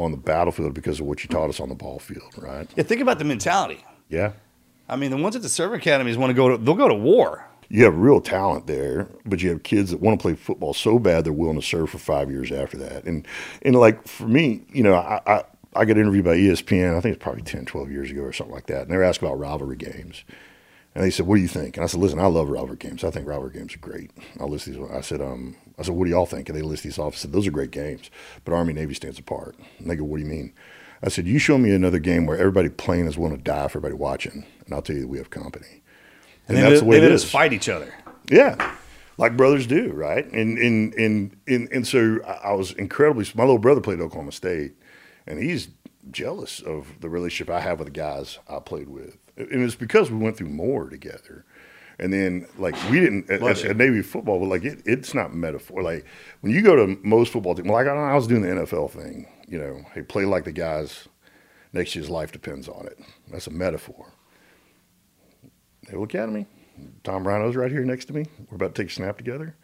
on the battlefield because of what you taught us on the ball field, right? Yeah, think about the mentality. Yeah, I mean, the ones at the server academies want to go to, they'll go to war. you have real talent there, but you have kids that want to play football so bad they're willing to serve for five years after that. And and like for me, you know, I, I I got interviewed by ESPN. I think it's probably 10, 12 years ago or something like that. And they were asking about rivalry games. And they said, "What do you think?" And I said, "Listen, I love rivalry games. I think rivalry games are great." I list these. I said, "Um, I said, what do y'all think?" And they list these off. I said, "Those are great games, but Army Navy stands apart." And they go, "What do you mean?" I said, "You show me another game where everybody playing is willing to die for everybody watching, and I'll tell you that we have company." And, And, that's the way they it is. fight each other. Yeah, like brothers do, right? And and and and, and so I I was incredibly. My little brother played Oklahoma State, and he's jealous of the relationship I have with the guys I played with, and it's because we went through more together. And then, like, we didn't at, at, at Navy football, but like, it, it's not metaphor. Like, when you go to most football teams, like I, I was doing the NFL thing, you know, hey, play like the guys next year's life depends on it. That's a metaphor. Naval Academy, Tom Rhino's right here next to me. We're about to take a snap together.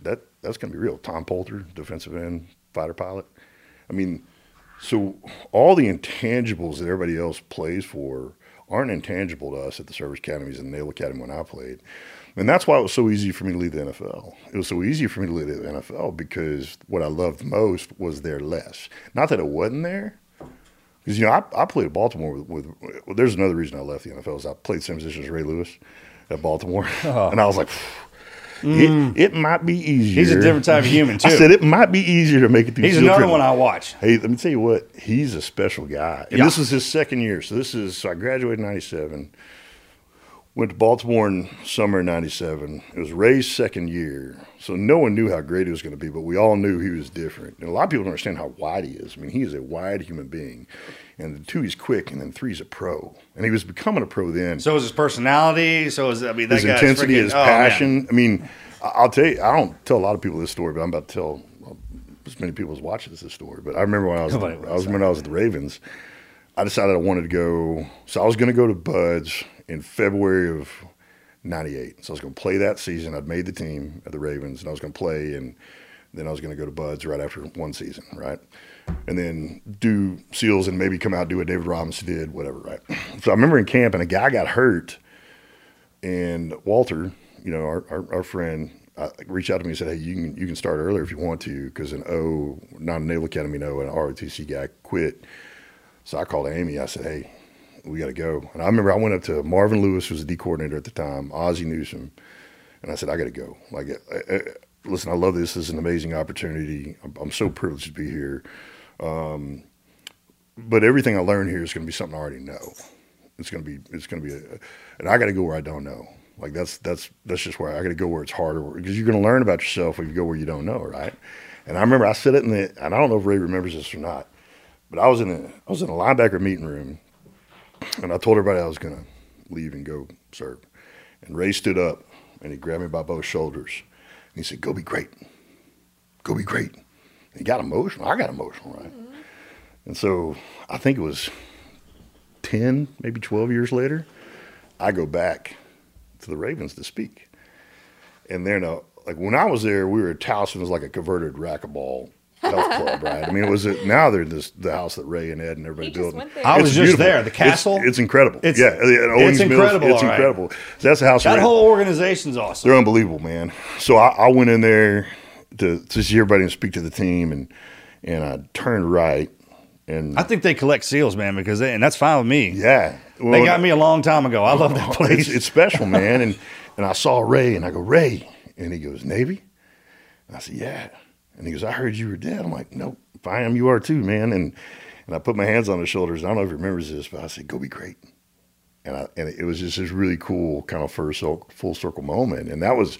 That that's going to be real. Tom Poulter, defensive end, fighter pilot. I mean, so all the intangibles that everybody else plays for aren't intangible to us at the service academies and the Naval Academy when I played. And that's why it was so easy for me to leave the NFL. It was so easy for me to leave the NFL because what I loved most was there less. Not that it wasn't there, because you know I, I played at Baltimore with, with well, there's another reason I left the NFL is I played the same position as Ray Lewis at Baltimore, oh. [LAUGHS] and I was like, it, mm. it might be easier. He's a different type of human, I said it might be easier to make it through. He's another trip. one I watch. Hey, let me tell you what, he's a special guy. And Yeah. this was his second year. So this is so I graduated in ninety seven. Went to Baltimore in summer ninety seven. It was Ray's second year. So no one knew how great he was going to be, but we all knew he was different. And a lot of people don't understand how wide he is. I mean, he is a wide human being. And two, he's quick, and then three, he's a pro. And he was becoming a pro then So is his personality. So is I mean that his guy's intensity, freaking- his oh, passion. I mean, I- I'll tell you, I don't tell a lot of people this story, but I'm about to tell as many people as watch this this story. But I remember when I was, Nobody I will, was when I was at the Ravens, I decided I wanted to go. So I was going to go to BUD/S in February of '98. So I was going to play that season. I'd made the team at the Ravens, and I was going to play, and then I was going to go to BUD/S right after one season, right? And then do SEALs and maybe come out do what David Robinson did, whatever, right? [CLEARS THROAT] So I remember in camp, and a guy got hurt and Walter, you know, our, our, our friend, uh, reached out to me and said, "Hey, you can you can start earlier if you want to, because an O, not a Naval Academy, no, an ROTC guy quit." So I called Amy. I said, "Hey, we got to go." And I remember I went up to Marvin Lewis, was the D coordinator at the time, Ozzie Newsome, and I said, "I got to go. Like, uh, uh, listen, I love this. This is an amazing opportunity. I'm, I'm so privileged to be here." Um, but everything I learned here is going to be something I already know. It's going to be it's going to be a, and I got to go where I don't know. Like that's that's that's just where I got to go where it's harder because you're going to learn about yourself if you go where you don't know, right? And I remember I said it in the and I don't know if Ray remembers this or not, but I was in a I was in a linebacker meeting room, and I told everybody I was going to leave and go serve, and Ray stood up and he grabbed me by both shoulders and he said, "Go be great, go be great." And he got emotional. I got emotional, right? Mm-hmm. And so I think it was 10, maybe 12 years later, I go back to the Ravens to speak. And they're now, like when I was there, we were at Towson, it was like a converted racquetball health club, right? I mean, it was it now they're this the house that Ray and Ed and everybody built. went there. I was It's just there. The castle. It's, incredible. It's- yeah, yeah, Owings Mills, incredible, It's all right. incredible. So that's the house. that Ray- whole organization's awesome. they're unbelievable, man. So I, I went in there to to see everybody and speak to the team, and and I turned right, and I think they collect seals, man, because they, and that's fine with me. yeah, They got me a long time ago. I love that [LAUGHS] place. it's special, man. And and I saw Ray, and I go Ray, and he goes Navy. And I said yeah, and he goes I heard you were dead. I'm like nope, if I am, you are too, man. And and I put my hands on his shoulders. I don't know if he remembers this, but I said go be great. And I and it was just this really cool kind of first full circle moment, and that was.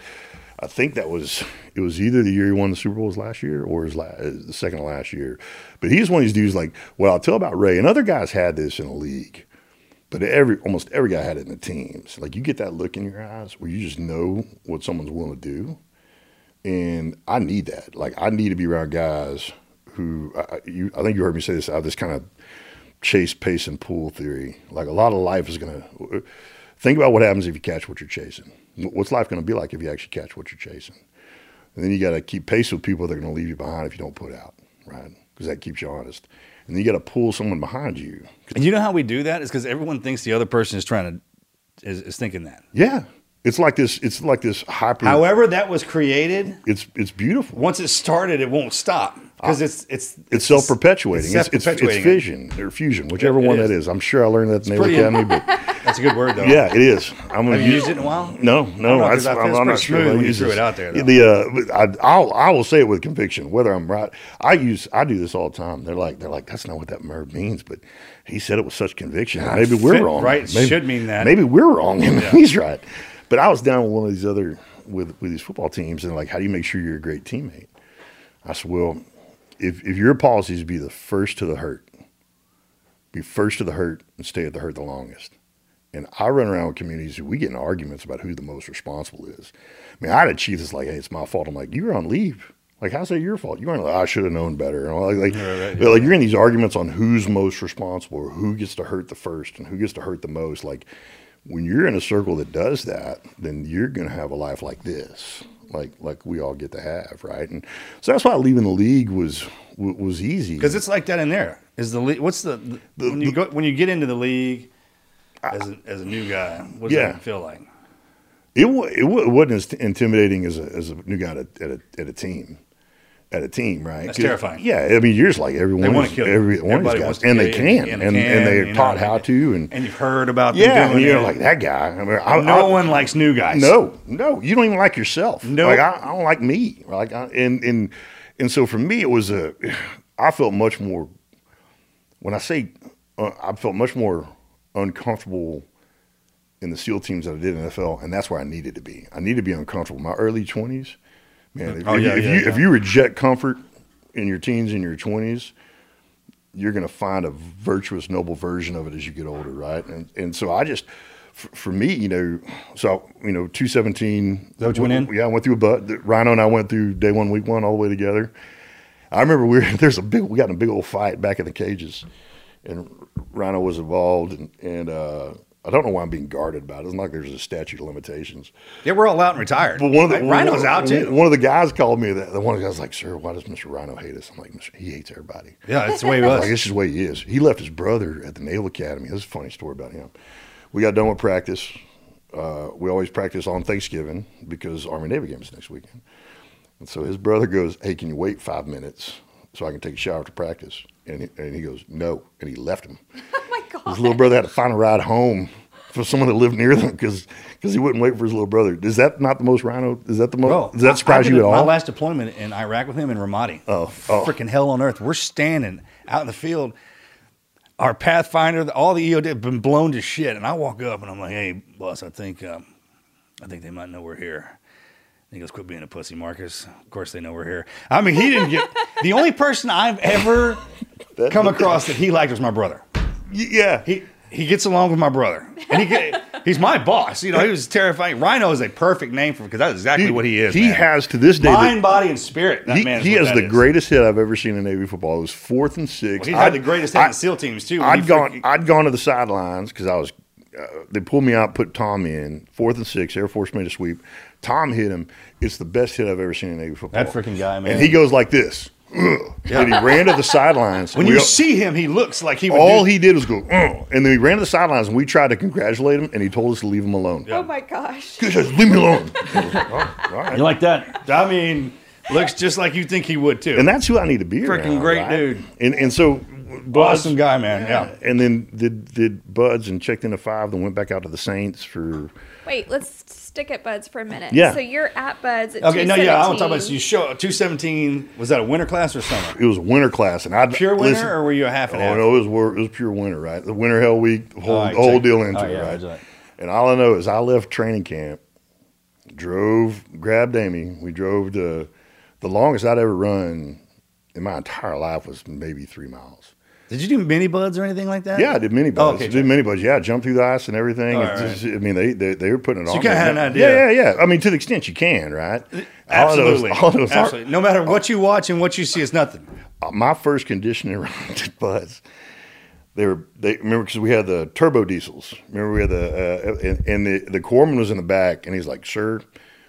I think that was it was either the year he won the Super Bowl was last year or his la- uh, the second to last year. But he's one of these dudes like, well, I'll tell about Ray and other guys had this in the league, but every almost every guy had it in the teams. Like you get that look in your eyes where you just know what someone's willing to do, and I need that. Like I need to be around guys who I, you. I think you heard me say this. I have this kind of chase, pace, and pull theory. Like a lot of life is gonna think about what happens if you catch what you're chasing. What's life going to be like if you actually catch what you're chasing? And then you got to keep pace with people that are going to leave you behind if you don't put out, right? Because that keeps you honest. And then you got to pull someone behind you. and you know how we do that? Is because everyone thinks the other person is trying to is, is thinking that. Yeah, it's like this. It's like this hyper. However, that was created. it's it's beautiful. Once it started, it won't stop because it's it's It's self perpetuating. It's It's, it's, it's, fission or fusion, whichever one is. that is. I'm sure I learned that in the Naval Academy, but [LAUGHS] That's a good word though. yeah, it is. I'm gonna Have you use used it in a while? No, no, don't know, 'cause I I'm not sure. when you use threw it out there, though. The uh, I, I'll I will say it with conviction, whether I'm right. I use I do this all the time. They're like they're like that's not what that word means, but he said it with such conviction. Maybe we're wrong. right, it maybe, should mean that. Maybe we're wrong and [LAUGHS] he's right. But I was down with one of these other with with these football teams, and like, how do you make sure you're a great teammate? I said, well, if if your policy is be the first to the hurt, be first to the hurt and stay at the hurt the longest. And I run around with communities, we get in arguments about who the most responsible is. I mean, I had a chief that's like, hey, it's my fault. I'm like, you were on leave. Like, how's that your fault? You weren't like, I should have known better. Like, like, but, like, you're in these arguments on who's most responsible or who gets to hurt the first and who gets to hurt the most. Like, when you're in a circle that does that, then you're going to have a life like this, like like we all get to have, right? And so that's why leaving the league was was easy because it's like that in there. Is the league? What's the, the- when you go when you get into the league as a, as a new guy? What does Yeah. that feel like? It, it, it wasn't as intimidating as a, as a new guy at a, at a, at a team. At a team, right? That's terrifying. Yeah, I mean, you're just like everyone. They wanna kill. Every one of these guys, and they can, and and, they and, they're you know, taught how to, and, And you've heard about yeah, and you're it. like that guy. I mean, I, no I- one likes new guys. no, no, you don't even like yourself. Nope. like I, I don't like me. Like, I, and and and so for me, it was a. I felt much more. When I say, uh, I felt much more uncomfortable in the SEAL teams that I did in NFL, and that's where I needed to be. I needed to be uncomfortable. My early twenties, man. If, Oh, yeah, you, if, yeah, you, yeah. if you reject comfort in your teens and your twenties, you're going to find a virtuous, noble version of it as you get older, right? And and so I just, for, for me, you know, so you know, two seventeen. that what went in? Yeah, I went through a but. Rhino and I went through day one, week one, all the way together. I remember we were, [LAUGHS] there's a big we got in a big old fight back in the cages, and Rhino was involved, and and uh, I don't know why I'm being guarded about it. It's not like there's a statute of limitations. Yeah, we're all out and retired. But one of the Like, Rhino's one, out too. One of the guys called me that. The one of the guys like, "Sir, why does Mr. Rhino hate us?" I'm like, "Mr. He hates everybody." yeah, that's the way it Like, this is the way he is. He left his brother at the Naval Academy. This is a funny story about him. We got done with practice. Uh, we always practice on Thanksgiving because Army Navy games next weekend. And so his brother goes, "Hey, can you wait five minutes so I can take a shower after practice?" And he, and he goes, "No," and he left him. His little brother had to find a ride home for someone that lived near them because because he wouldn't wait for his little brother. Is that not the most rhino? Is that the most? Bro, does that surprise you at all? My last deployment in Iraq with him in Ramadi. Oh, oh. freaking hell on earth! We're standing out in the field. Our Pathfinder, all the EOD have been blown to shit, and I walk up and I'm like, "Hey, boss, I think, um, I think they might know we're here." And he goes, "Quit being a pussy, Marcus." Of course they know we're here. I mean, he didn't get the only person I've ever [LAUGHS] come across that he liked was my brother. Yeah. He he gets along with my brother, and he get, [LAUGHS] he's my boss. You know, he was terrifying. Rhino is a perfect name for because that's exactly what he is. He man. has to this day. the- mind, body, and spirit. That he, man is he has the is. greatest hit I've ever seen in Navy football. It was fourth and six. Well, he had the greatest hit I- in SEAL teams too. I'd he gone. freaking- I'd gone to the sidelines because I was. Uh, they pulled me out, put Tom in fourth and six. Air Force made a sweep. Tom hit him. It's the best hit I've ever seen in Navy football. That freaking guy, man. And he goes like this. Ugh. and he ran to the sidelines. When We you all- see him, he looks like he would. all do, he did was go, Ugh. and then he ran to the sidelines, and we tried to congratulate him, and he told us to leave him alone. Oh my gosh. He says, "Leave me alone." [LAUGHS] Like, "Oh, all right." you like that? I mean, looks just like you think he would too. And that's who I need to be. Freaking great right? dude. And and so, BUD/S, awesome guy, man. Yeah. and then did did BUD/S and checked into five, then went back out to the Saints for. Wait, let's stick at BUD/S for a minute. Yeah. So you're at BUD/S at Okay, no, yeah, I want to talk about. 217. So you show two seventeen. Was that a winter class or summer? It was a winter class, and I Pure winter, or were you a half and Oh half? no, it was it was pure winter, right? The winter hell week, the whole, All right, the whole deal into Oh, it, right? right. And all I know is I left training camp, drove, grabbed Amy. We drove to the longest I'd ever run in my entire life was maybe three miles. Did you do mini BUD/S or anything like that? Yeah, I did mini Oh, BUD/S. okay, I did mini BUD/S. Yeah, jump through the ice and everything. Right. just- I mean, they, they they were putting it So on. you kinda had an idea. Yeah, yeah, yeah. I mean, to the extent you can, right? All I know is- Absolutely. all know is our- Absolutely. No matter what you watch and what you see, it's nothing. uh, my first conditioning [LAUGHS] run at BUD/S, they were they remember because we had the turbo diesels. Remember we had the uh, and, and the the corpsman was in the back, and he's like, "Sir,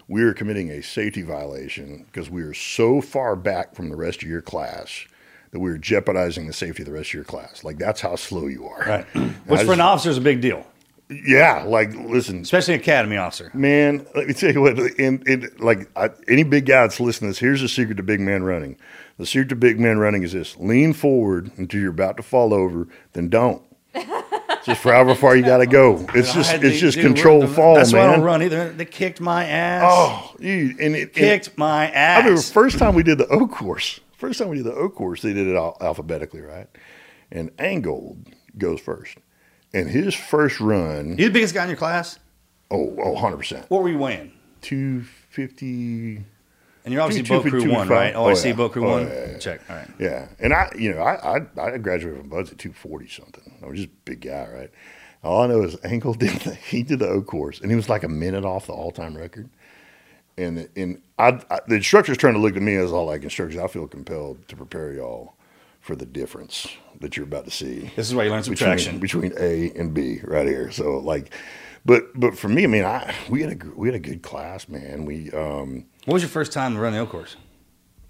we are committing a safety violation because we are so far back from the rest of your class." That we are jeopardizing the safety of the rest of your class. Like that's how slow you are. Right. Which I for an officer is a big deal, yeah, like listen, especially an academy officer. Man, let me tell you what. In, in like I, any big guy that's listening to this, here's the secret to big man running. The secret to big man running is this: lean forward until you're about to fall over, then don't. [LAUGHS] just for however far you got to go. It's just it's to just do controlled run- fall, That's why I don't run either. They kicked my ass. Oh, you and it kicked my ass. I ass. remember first time we did the O course. First time we did the O course, they did it al- alphabetically, right? And Angold goes first, and his first run, you the biggest guy in your class? oh, oh, 100 percent, What were you weighing? two fifty. And you're obviously boat crew one, right? Oh, Oh, I see yeah. boat crew Oh, one. yeah, yeah. Check. All right. Yeah, and I, you know, I, I, I graduated from BUD/S at two forty something. I was just a big guy, right? All I know is Angle did the, [LAUGHS] he did the O course, and he was like a minute off the all time record. And and I, I, the instructor's trying to look at me as all like instructors. I feel compelled to prepare y'all for the difference that you're about to see This is why you learn subtraction. between, between A and B right here. So like, but but for me, I mean, I we had a we had a good class, man. We um What was your first time to run the O course?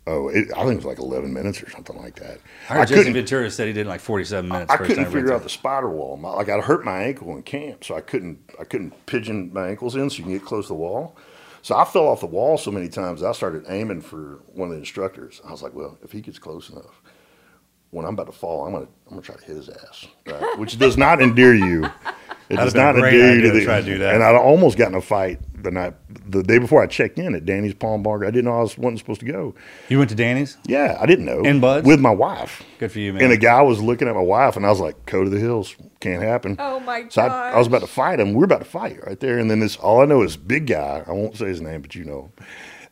oh, it, I think it was like eleven minutes or something like that. I heard Jesse couldn't- Ventura said he did in like 47 minutes. I first couldn't time he ran figure out the spider wall. My, like I hurt my ankle in camp, so I couldn't I couldn't pigeon my ankles in so you can get close to the wall. So I fell off the wall so many times. I started aiming for one of the instructors. I was like, well, if he gets close enough, when I'm about to fall, I'm gonna I'm gonna try to hit his ass, right? which does not endear you. It That'd does not a great endear you idea to to the, try to do that. And I almost got in a fight the night the day before I checked in at Danny's Palm Bar. I didn't know I was wasn't supposed to go. You went to Danny's? Yeah, I didn't know. In BUD/S? with my wife. Good for you, man. And a guy was looking at my wife, and I was like, "Go to the hills, can't happen." Oh my god! So I, I was about to fight him. We are about to fight right there, and then this. All I know is big guy. I won't say his name, but you know. him.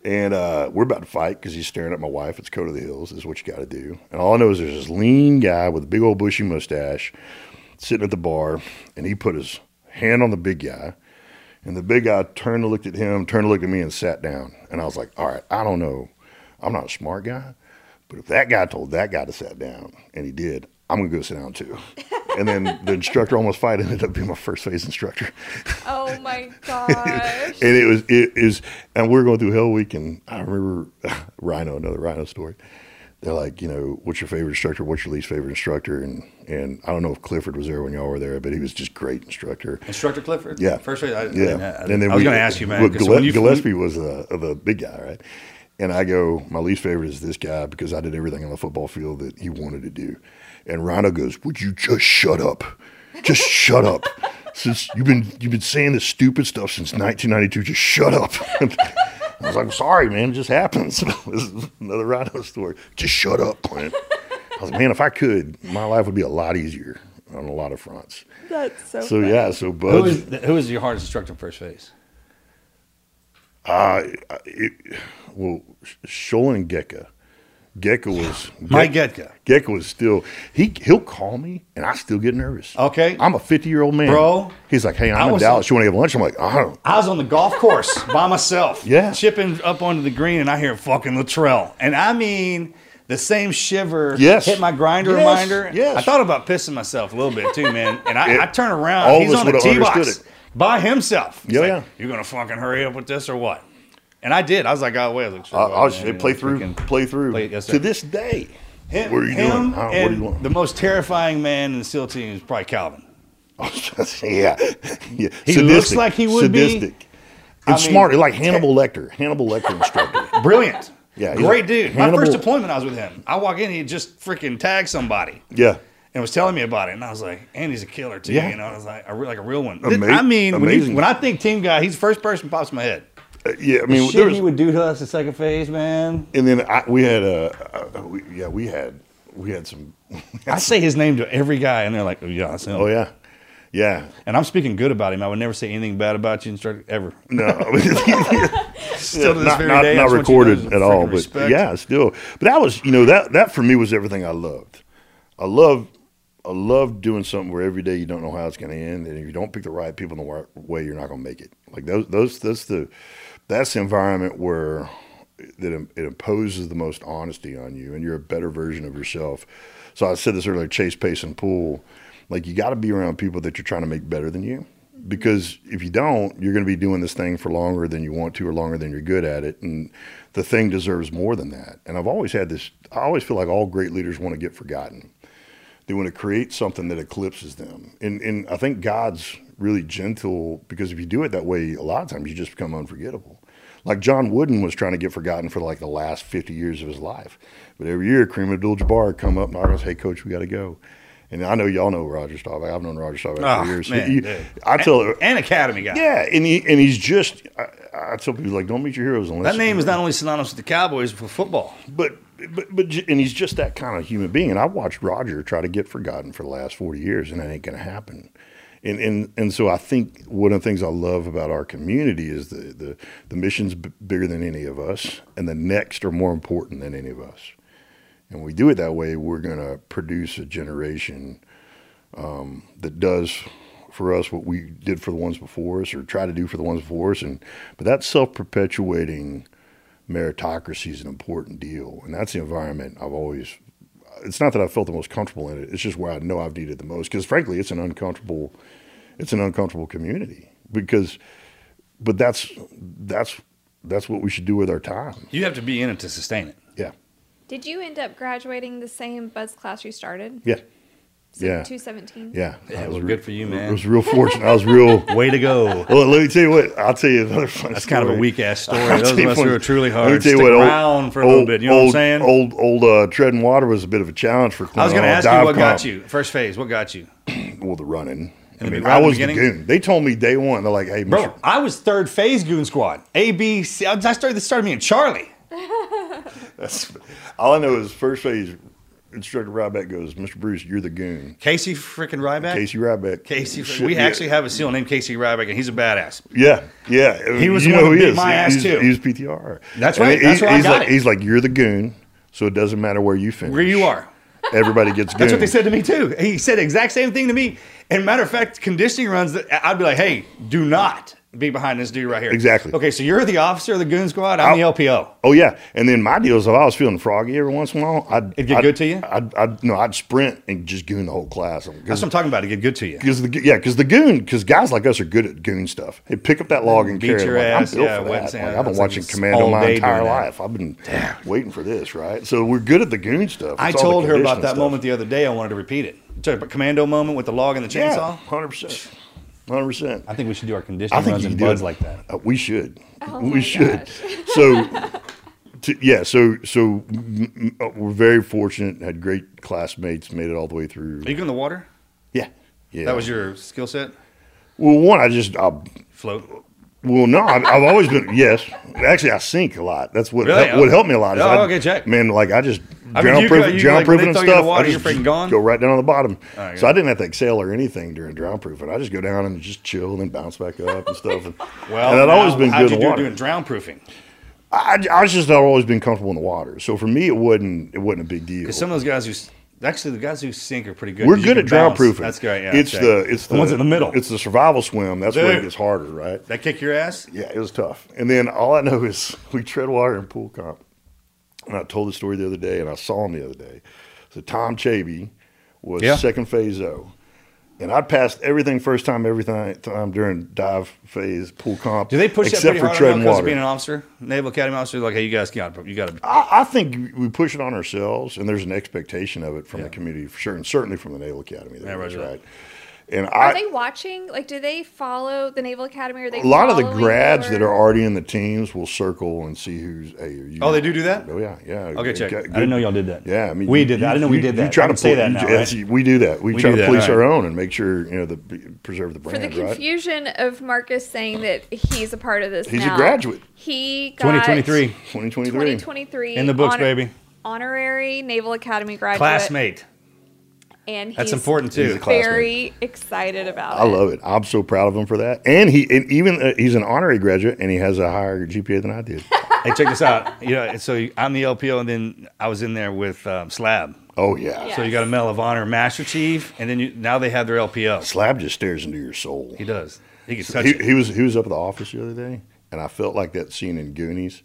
And uh, we're about to fight because he's staring at my wife. It's Code of the Hills. Is what you got to do. And all I know is there's this lean guy with a big old bushy mustache sitting at the bar, and he put his hand on the big guy. And the big guy turned and looked at him, turned and looked at me, and sat down. And I was like, all right, I don't know. I'm not a smart guy, but if that guy told that guy to sit down, and he did, I'm to go sit down too. and then the [LAUGHS] instructor almost fight ended up being my first phase instructor. Oh my gosh. [LAUGHS] and it was, it is, and we are going through Hell Week, and I remember [LAUGHS] Rhino, another Rhino story. They're like, you know, what's your favorite instructor? What's your least favorite instructor? And and I don't know if Clifford was there when y'all were there, but he was just great instructor. Instructor Clifford? Yeah, First rate? I, I yeah. and then I was going to ask you, man. well, 'cause Gille- you- Gillespie was uh, the the big guy, right? And I go, my least favorite is this guy because I did everything on the football field that he wanted to do. And Rhino goes, "Would you just shut up? Just shut up." [LAUGHS] Since you've been you've been saying this stupid stuff since 1992, just shut up. [LAUGHS] [LAUGHS] I was like, sorry, man, it just happens. [LAUGHS] this is another Rhino story. Just shut up, Clint. I was like, man, if I could, my life would be a lot easier on a lot of fronts. That's so. So yeah, so who Bud's, is, who is your hardest instructor in first phase? Uh, it, well, Scholen and Gecko. Gecko was Mike Getka. Gecko was still he he'll call me and I still get nervous. Okay. I'm a 50 year old man, Bro, He's like, hey, I'm in Dallas. You want to have lunch? I'm like, I don't. I was on the golf course [LAUGHS] by myself. Yeah. Chipping up onto the green, and I hear fucking Latrell. And I mean, the same shiver Yes. hit my grinder Yes, reminder. yes. I thought about pissing myself a little bit too, man. [LAUGHS] And I, It- I turn around. all he's on the tee box it. by himself. Yeah, like, yeah. You going to fucking hurry up with this or what? And I did. I was like, oh wait, I was like, sure, I was man, play through, play through play- yes, to this day. Him, what are you doing? What are you doing? the most terrifying man in the SEAL team is probably Calvin. [LAUGHS] yeah, [LAUGHS] yeah. He looks like he would be. sadistic. And I mean, smart, like eh, Hannibal Lecter. Hannibal Lecter instructor. [LAUGHS] Brilliant. Yeah, great a- dude. My first deployment, I was with him. I walk in, he just freaking tagged somebody Yeah, and was telling me about it, and I was like, and he's a killer too. Yeah. You know, I was like, a, real- like a real one. Ama- I mean, when, amazing. when I think team guy, he's the first person pops in my head. Uh, yeah. I mean, there Shit was, he would do to us the second phase, man. and then I, we had uh, uh, we, yeah, we had we had some. [LAUGHS] I say his name to every guy, and they're like, oh, yeah. Oh yeah, yeah. And I'm speaking good about him. I would never say anything bad about you, instructor, ever. No, [LAUGHS] [LAUGHS] Still to this not, very not, day, not just want you to know recorded at all. But respect. yeah, still. But that was, you know, that that for me was everything I loved. I love, I love doing something where every day you don't know how it's going to end, and if you don't pick the right people in the right way, you're not going to make it. Like those, those, that's the, that's the environment where that it imposes the most honesty on you, and you're a better version of yourself. So I said this earlier: chase, pace, and pull. Like you got to be around people that you're trying to make better than you because if you don't, you're going to be doing this thing for longer than you want to or longer than you're good at it. And the thing deserves more than that. And I've always had this, I always feel like all great leaders want to get forgotten. They want to create something that eclipses them. And, and I think God's really gentle because if you do it that way, a lot of times you just become unforgettable. Like John Wooden was trying to get forgotten for like the last 50 years of his life. But every year, Kareem Abdul-Jabbar come up and I was, hey, coach, we got to go. And I know y'all know Roger Staubach. I've known Roger Staubach Oh, for ah, years. man, He-. I tell and, and Academy guy. yeah, and he and he's just. I, I tell people like, don't meet your heroes unless That name is not only synonymous with the Cowboys for football. But but but and he's just that kind of human being. And I've watched Roger try to get forgotten for the last forty years, and that ain't going to happen. And, and and so I think one of the things I love about our community is the the the mission's b- bigger than any of us, and the next are more important than any of us. And we do it that way, we're going to produce a generation um, that does for us what we did for the ones before us, or try to do for the ones before us. And but that self perpetuating meritocracy is an important deal, and that's the environment I've always. It's not that I felt the most comfortable in it. It's just where I know I've needed the most. Because frankly, it's an uncomfortable, it's an uncomfortable community. Because, but that's that's that's what we should do with our time. You have to be in it to sustain it. Yeah, Did you end up graduating the same BUD/S class you started? yeah, So Yeah. 217? yeah. Yeah, I was well, re- good for you, man. It was real fortunate. I was real. [LAUGHS] Way to go. Well, let me tell you what. I'll tell you another funny That's kind of a weak ass story. I'll Those tell of you us who funny- are truly let me hard tell stick you what, old- for a little old- bit. You know old, what I'm saying? Old, old uh, treading water was a bit of a challenge for. I was going to uh, ask you dive what got you first phase. What got you, [CLEARS THROAT] Well, the running. I mean, right I in the was the goon. They told me day one. They're like, "Hey, bro? Mr. I was third phase goon squad. A B C. I started. This started me and Charlie. [LAUGHS] That's, all I know is first phase instructor Ryback goes, Mr. Bruce, you're the goon. Casey freaking Ryback. Casey Ryback. Casey. Shit, we yeah. actually have a seal named Casey Ryback, and he's a badass. Yeah, yeah. He was you the know one who that he beat is. my ass, he's, too. He's PTR. That's right. he- That's where I he's got like, it. He's like, you're the goon, so it doesn't matter where you finish. Where you are. Everybody gets goon. That's what they said to me too. He said the exact same thing to me. And matter of fact, conditioning runs that I'd be like, hey, do not be behind this dude right here. Exactly. Okay, so you're the officer of the goon squad. I'm the LPO. Oh yeah, and then my deal is if I was feeling froggy every once in a while, I'd It'd get I'd- good to you? I'd, I'd no, I'd sprint and just goon the whole class. That's what I'm talking about to get good to you. Because the yeah, because the goon, because guys like us are good at goon stuff. Hey, pick up that log and Beat carry it. your I'm like, ass, I'm built yeah, for wet that. sand. Like, I've been That's like watching Commando my entire life. I've been waiting for this, right? So we're good at the goon stuff. I It's all the told her about that stuff. moment the other day. I wanted to repeat it. You talking about commando moment with the log and the Yeah, chainsaw. hundred percent, hundred percent. I think we should do our I conditioning think runs you and can do BUD/S it. like that. Uh, we should. Oh we should. gosh. [LAUGHS] So, to, yeah. So, so we're very fortunate. Had great classmates. Made it all the way through. Are you in the water? Yeah. Yeah. That was your skill set. well. One, I just. I, Float. Well, no, I've, I've always been. Yes, actually, I sink a lot. That's what Really? help, what helped me a lot. Is Oh, I, okay, check. Man, like I just I mean, drown proof, drown like, proofing and throw you in stuff. water, I just freaking gone? go right down on the bottom. Right, so. I didn't have to excel or anything during drown proofing. I just go down and just chill and then bounce back up and stuff. And, [LAUGHS] Well, and I'd always been how'd good you in do water. doing drown proofing? I, I was just I've always been comfortable in the water. So for me, it wasn't it wasn't a big deal. Because some of those guys who actually the guys who sink are pretty good. We're good at drown bounce. proofing. That's great. Yeah, it's check. the it's the, ones in the middle. It's the survival swim. That's where it Dude. gets harder, right? that kick your ass. Yeah, it was tough. And then all I know is [LAUGHS] we tread water in pool comp. And I told the story the other day, and I saw him the other day. So Tom Chabey was Yeah. second phase O. And I'd passed everything first time, every time, um, time during dive phase, pool comp. Do they push that except pretty for hard because being an officer, Naval Academy officer? Like, hey, you guys got you got to. I, I think we push it on ourselves, and there's an expectation of it from Yeah. the community for sure, and certainly from the Naval Academy. There Yeah, right, right. Right. And Are I, they watching? Like, do they follow the Naval Academy? Or are they a lot of the following grads that are already in the teams will circle and see who's. Hey, you, Oh, they do do that? Oh yeah, yeah. Okay, check. Good- I didn't know y'all did that. Yeah, I mean, we you- did that. I didn't know we did that. You try I to can say pull- that you- now, yes, right? we do that. We, We try to that, police all our own and make sure you know the preserve the brand. For brand, the right? confusion of Marcus saying that he's a part of this He's a now, graduate. He got 2023 2023. 2023 in the books, honor- baby. Honorary Naval Academy graduate. Classmate. And he's That's important too. a very excited about I it. I love it. I'm so proud of him for that. And he and even uh, he's an honorary graduate, and he has a higher GPA than I did. [LAUGHS] hey, check this out. You know, so I'm the LPO, and then I was in there with um, Slab. Oh yeah. Yeah. So you got a Medal of Honor, Master Chief, and then you, now they have their LPO. Slab just stares into your soul. He does. He can touch He, it. he was he was up at the office the other day, and I felt like that scene in Goonies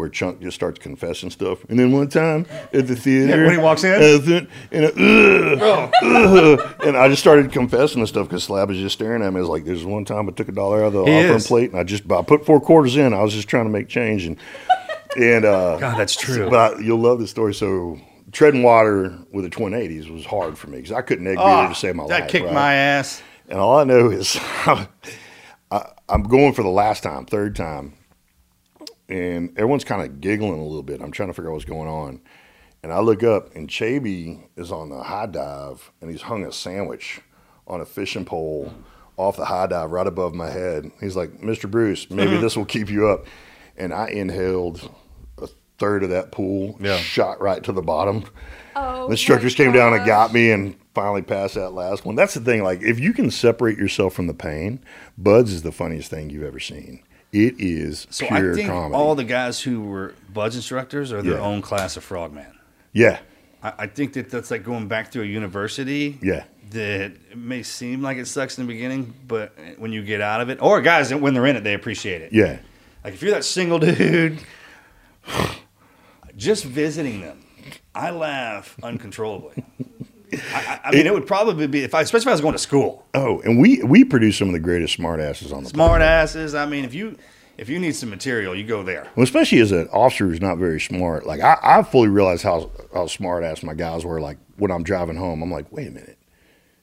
where Chunk just starts confessing stuff. And then one time at the theater, Yeah, when he walks in? uh, and, uh, ugh, ugh, and I just started confessing the stuff because Slab was just staring at me. I was like, "There's one time I took a dollar out of the He offering is. plate, and I just I put four quarters in. I was just trying to make change, and and uh, God, that's true. But I, you'll love the story. So treading water with the twin eighties was hard for me because I couldn't eggbeater Ah, to save my that life. That kicked right? my ass. And all I know is [LAUGHS] I, I'm going for the last time, third time, and everyone's kind of giggling a little bit. I'm trying to figure out what's going on. And I look up, and Chaby is on the high dive, and he's hung a sandwich on a fishing pole off the high dive right above my head. He's like, Mr. Bruce, maybe Mm-hmm. this will keep you up. And I inhaled a third of that pool, Yeah. shot right to the bottom. Oh, The instructors came down and got me and finally passed that last one. That's the thing. Like, if you can separate yourself from the pain, BUD/S is the funniest thing you've ever seen. It is So I think comedy. all the guys who were BUD/S instructors are their Yeah. own class of frogman. yeah, I, I think that that's like going back to a university. yeah, That it may seem like it sucks in the beginning, but when you get out of it, or guys when they're in it, they appreciate it. yeah. Like if you're that single dude, [SIGHS] just visiting them, I laugh uncontrollably. I, I, mean, it would probably be if I, especially if I was going to school. Oh, and we we produce some of the greatest smartasses on the Smart planet. asses. I mean, if you if you need some material, you go there. Well, especially as an officer who's not very smart. Like I, I fully realize how how smart ass my guys were. Like when I'm driving home, I'm like, wait a minute,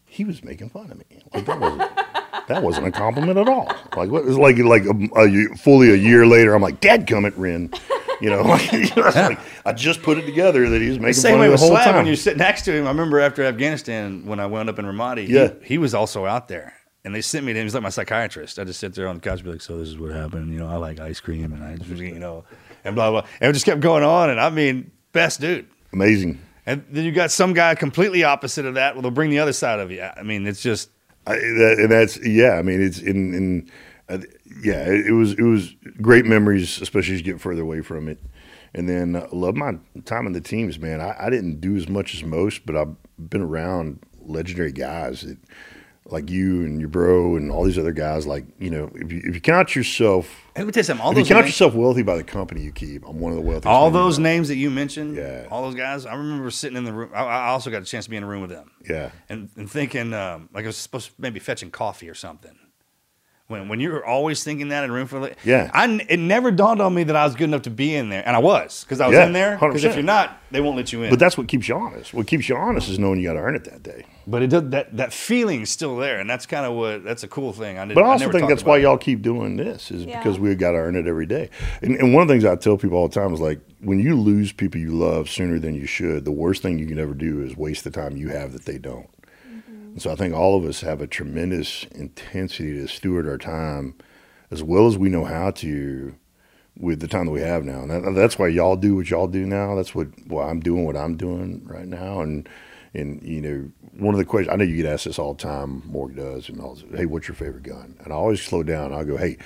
he was making fun of me. Like that wasn't [LAUGHS] that wasn't a compliment at all. Like what? Like like a, a fully a year later, I'm like, Dad, come it, Rin. You know, [LAUGHS] like, you know, it's like, I just put it together that he was making Same fun way of with the whole Slab time. when you sit next to him. I remember after Afghanistan when I wound up in Ramadi, Yeah. he, he was also out there. And they sent me to him. He's like my psychiatrist. I just sit there on the couch and be like, so this is what happened. You know, I like ice cream and I just, you know, and blah, blah. And it just kept going on. And I mean, best dude. Amazing. And then you got some guy completely opposite of that. Well, they'll bring the other side of you. I mean, it's just, I, that, and that's yeah. I mean, it's in in uh, yeah. It, it was it was great memories, especially as you get further away from it. And then uh, love my time in the teams, man. I, I didn't do as much as most, but I've been around legendary guys that, like you and your bro and all these other guys. Like you know, if you if you count yourself, let me tell you something. All if you count names, yourself wealthy by the company you keep, I'm one of the wealthiest. all those names that you mentioned, Yeah. all those guys, I remember sitting in the room. I, I also got a chance to be in a room with them. Yeah. and, and thinking um, like I was supposed to maybe fetching coffee or something. When when you're always thinking that in room for of Yeah. I it never dawned on me that I was good enough to be in there, and I was because I was Yeah, in there. Because if you're not, they won't let you in. But that's what keeps you honest. What keeps you honest is knowing you got to earn it that day. but it does that that feeling's still there, and that's kind of what that's a cool thing. I did, But I I also never think that's why it. y'all keep doing this is Yeah. because we've got to earn it every day. And, and one of the things I tell people all the time is like when you lose people you love sooner than you should, the worst thing you can ever do is waste the time you have that they don't. And so I think all of us have a tremendous intensity to steward our time as well as we know how to with the time that we have now. And that, that's why y'all do what y'all do now. That's what why I'm doing what I'm doing right now. And and you know, one of the questions I know you get asked this all the time. Morg does, and say, "Hey, what's your favorite gun?" And I always slow down. I'll go, "Hey,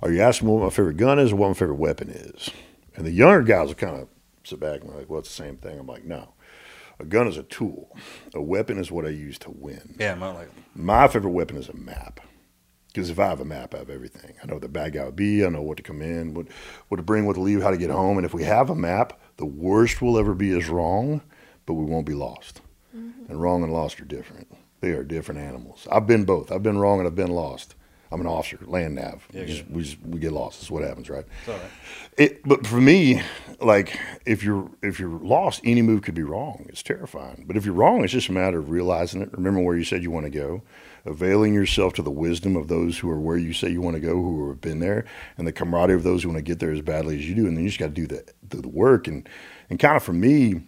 are you asking me what my favorite gun is or what my favorite weapon is?" And the younger guys will kind of sit back and like, "Well, it's the same thing." I'm like, "No." A gun is a tool. A weapon is what I use to win. Yeah, I'm like My favorite weapon is a map. Because if I have a map, I have everything. I know what the bad guy would be. I know what to come in, what, what to bring, what to leave, how to get home. And if we have a map, the worst we'll ever be is wrong, but we won't be lost. Mm-hmm. And wrong and lost are different. They are different animals. I've been both. I've been wrong and I've been lost. I'm an officer, land nav. Yeah, we, just, good. we, just, we get lost. That's what happens, right? It's all right. It, but for me, like if you're if you're lost, any move could be wrong. It's terrifying. But if you're wrong, it's just a matter of realizing it. Remember where you said you want to go, availing yourself to the wisdom of those who are where you say you want to go, who have been there, and the camaraderie of those who want to get there as badly as you do. And then you just got to do the do the work. And and kind of for me,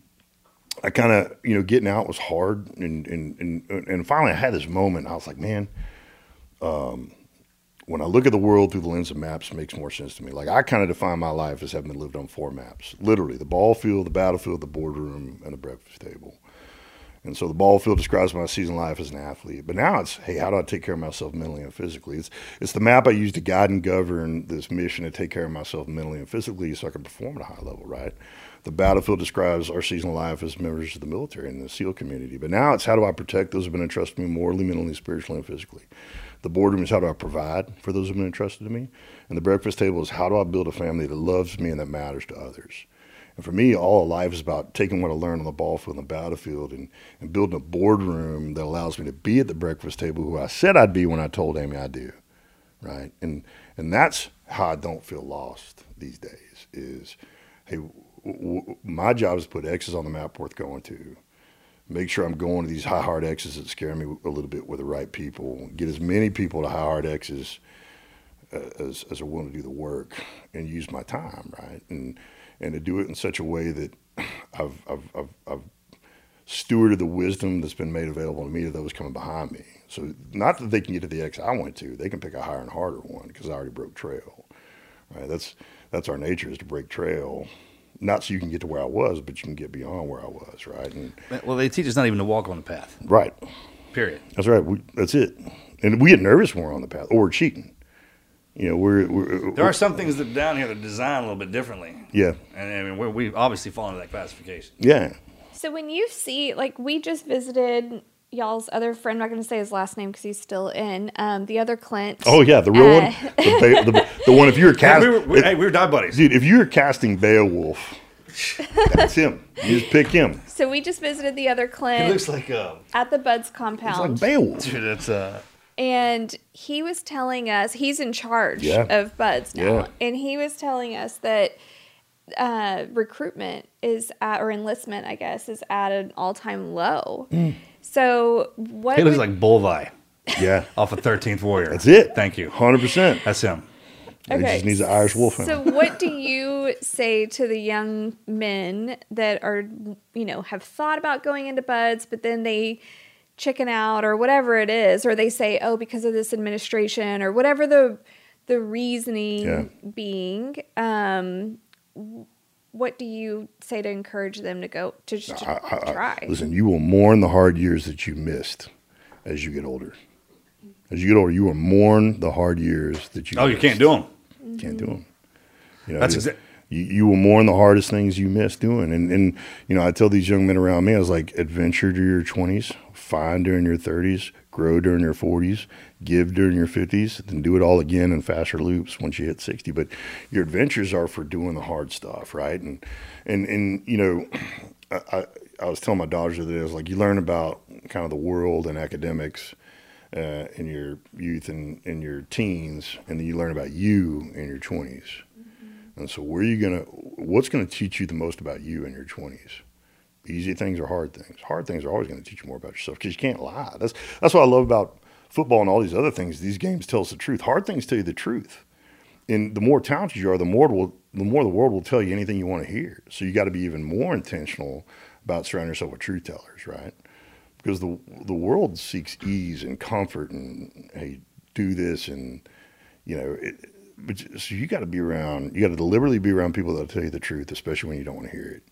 I kind of you know getting out was hard. And and and and finally, I had this moment. I was like, man um, when I look at the world through the lens of maps, makes more sense to me. Like I kind of define my life as having lived on four maps, literally the ball field, the battlefield, the boardroom, and the breakfast table. And so the ball field describes my season life as an athlete. But now it's, hey, how do I take care of myself mentally and physically? It's it's the map I use to guide and govern this mission to take care of myself mentally and physically so I can perform at a high level, right? The battlefield describes our seasonal life as members of the military and the SEAL community. But now it's how do I protect those who have been entrusted me morally, mentally, spiritually, and physically. The boardroom is how do I provide for those who have been entrusted to me. And the breakfast table is how do I build a family that loves me and that matters to others. And for me, all of life is about taking what I learned on the ball field and the battlefield and, and building a boardroom that allows me to be at the breakfast table who I said I'd be when I told Amy I do. Right. And and that's how I don't feel lost these days is, hey, w- w- my job is to put X's on the map worth going to. Make sure I'm going to these high hard X's that scare me a little bit with the right people. Get as many people to high hard X's uh, as, as are willing to do the work and use my time, right? And and to do it in such a way that [CLEARS THROAT] I've I've, I've, I've stewarded the wisdom that's been made available to me to those coming behind me. So not that they can get to the X I went to, they can pick a higher and harder one because I already broke trail, right? That's that's our nature is to break trail, not so you can get to where I was, but you can get beyond where I was, right? And Well, they teach us not even to walk on the path. right, Period. that's right. We, that's it. And we get nervous when we're on the path or we're cheating. You know, we're, we're There are some things that down here that are designed a little bit differently, yeah, and I mean we're, we obviously fall into that classification. yeah. So when you see, like, we just visited y'all's other friend. I'm not going to say his last name because he's still in. Um, the other Clint. Oh yeah, the real Uh, one, the, ba- the, the [LAUGHS] one. If you were Hey, casting, we were, we, hey, we were die buddies. dude, if you were casting Beowulf, that's him. [LAUGHS] You just pick him. So we just visited the other He Clint looks like uh, at the BUD/S It's compound. like Beowulf. dude. That's uh, and he was telling us he's in charge Yeah. of BUD/S now, Yeah. and he was telling us that uh, recruitment is at or enlistment, I guess, is at an all-time low. Mm. So what? he looks would- like Buliwyf Yeah, [LAUGHS] off of Thirteenth Warrior. that's it. Thank you. Hundred percent. That's him. He just needs an Irish wolf in So, him. what do [LAUGHS] you say to the young men that are, you know, have thought about going into BUD/S, but then they chicken out or whatever it is, or they say, oh, because of this administration or whatever the the reasoning Yeah. being. Um, what do you say to encourage them to go to, to I- I- I- try? listen, you will mourn the hard years that you missed as you get older. As you get older, you will mourn the hard years that you. Oh, you can't do them. Can't do them. You know, That's you- exact- You, you will mourn the hardest things you missed doing, and and you know I tell these young men around me, I was like, adventure during your twenties, find during your thirties, grow during your forties, give during your fifties, then do it all again in faster loops once you hit sixty. But your adventures are for doing the hard stuff, right? And and and you know, [CLEARS THROAT] I I, was telling my daughter the other day, I was like, you learn about kind of the world and academics uh, in your youth and in your teens, and then you learn about you in your 20s. And so, where are you gonna? What's gonna teach you the most about you in your 20s? Easy things or hard things? Hard things are always going to teach you more about yourself because you can't lie. That's that's what I love about football and all these other things. These games tell us the truth. Hard things tell you the truth. And the more talented you are, the more will the more the world will tell you anything you want to hear. So you got to be even more intentional about surrounding yourself with truth tellers, right? because the the world seeks ease and comfort and hey do this and you know it, so you got to be around you got to deliberately be around people that'll tell you the truth especially when you don't want to hear it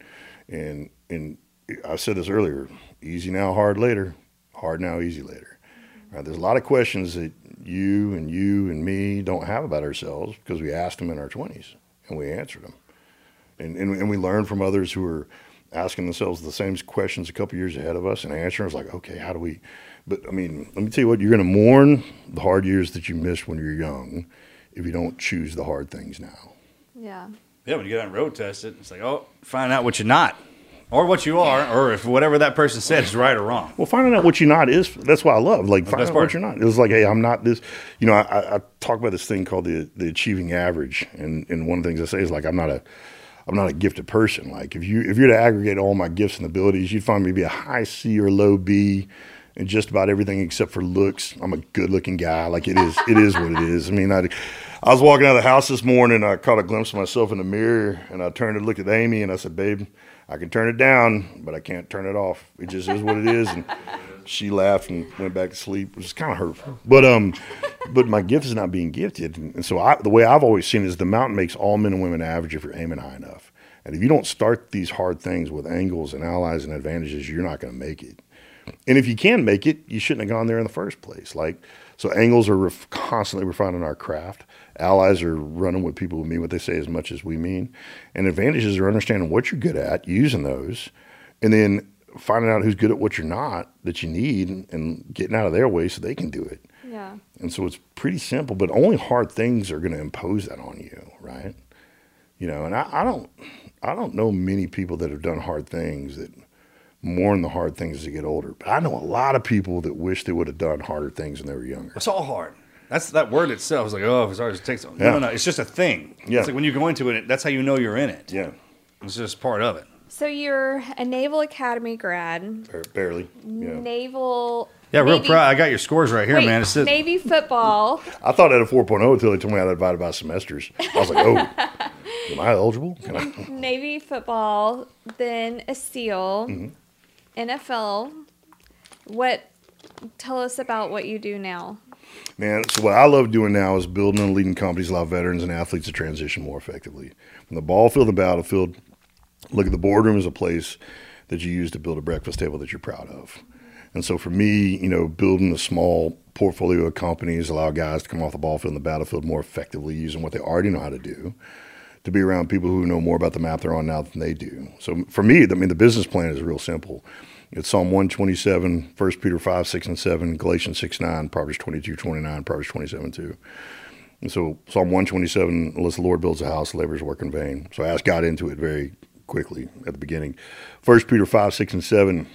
and and I said this earlier easy now hard later hard now easy later mm-hmm. right? there's a lot of questions that you and you and me don't have about ourselves because we asked them in our 20s and we answered them and, and, and we learn from others who are asking themselves the same questions a couple years ahead of us and answering is like, okay, how do we? But I mean, let me tell you what, you're going to mourn the hard years that you missed when you're young if you don't choose the hard things now. yeah. Yeah, when you get on road test it, it's like, oh, find out what you're not. or what you are, or if whatever that person said is right or wrong. Well, finding out what you're not is that's why I love. Like finding best out what you're not. It was like, hey, I'm not this. You know, I, I, I talk about this thing called the the achieving average, and and one of the things I say is like I'm not a I'm not a gifted person. Like if you if you're to aggregate all my gifts and abilities, you'd find me to be a high C or low B in just about everything except for looks. I'm a good looking guy. Like it is it is what it is. I mean, I I was walking out of the house this morning. I caught a glimpse of myself in the mirror, and I turned and looked at Amy, and I said, "Babe, I can turn it down, but I can't turn it off. It just is what it is." And she laughed and went back to sleep, which is kind of hurtful. But um, but my gift is not being gifted, and so I, the way I've always seen it is the mountain makes all men and women average if you're aiming high enough. And if you don't start these hard things with angles and allies and advantages, you're not going to make it. And if you can make it, you shouldn't have gone there in the first place. Like, so angles are ref- constantly refining our craft. Allies are running with people who mean what they say as much as we mean. And advantages are understanding what you're good at, using those, and then finding out who's good at what you're not that you need and, and getting out of their way so they can do it. Yeah. And so it's pretty simple, but only hard things are going to impose that on you, right? You know, and I, I don't, I don't know many people that have done hard things that mourn the hard things as you get older. But I know a lot of people that wish they would have done harder things when they were younger. It's all hard. That's that word itself. Is like, oh, it's hard to take. Something. Yeah. No, no, no. It's just a thing. Yeah. It's like when you go into it, that's how you know you're in it. Yeah, It's just part of it. So you're a Naval Academy grad, barely. Yeah, naval. Yeah, real proud. I got your scores right here, Wait, man. It's just, Navy football. I thought I had a 4.0 until they told me I had to divide by semesters. I was like, oh, [LAUGHS] am I eligible? Can I? Navy football, then a SEAL, Mm-hmm. NFL. What? Tell us about what you do now. Man, so what I love doing now is building and leading companies, that allow veterans and athletes to transition more effectively. From the ball field and battlefield, look at the boardroom as a place that you use to build a breakfast table that you're proud of. And so for me, you know, building a small portfolio of companies, allow guys to come off the ball field and the battlefield more effectively using what they already know how to do, to be around people who know more about the map they're on now than they do. So for me, I mean, the business plan is real simple. It's Psalm 127, 1 Peter 5, 6, and 7, Galatians 6, 9, Proverbs 22, 29, Proverbs 27, 2. And so Psalm 127, unless the Lord builds a house, laborers work in vain. So I asked God into it very quickly at the beginning. 1 Peter 5, 6, and 7,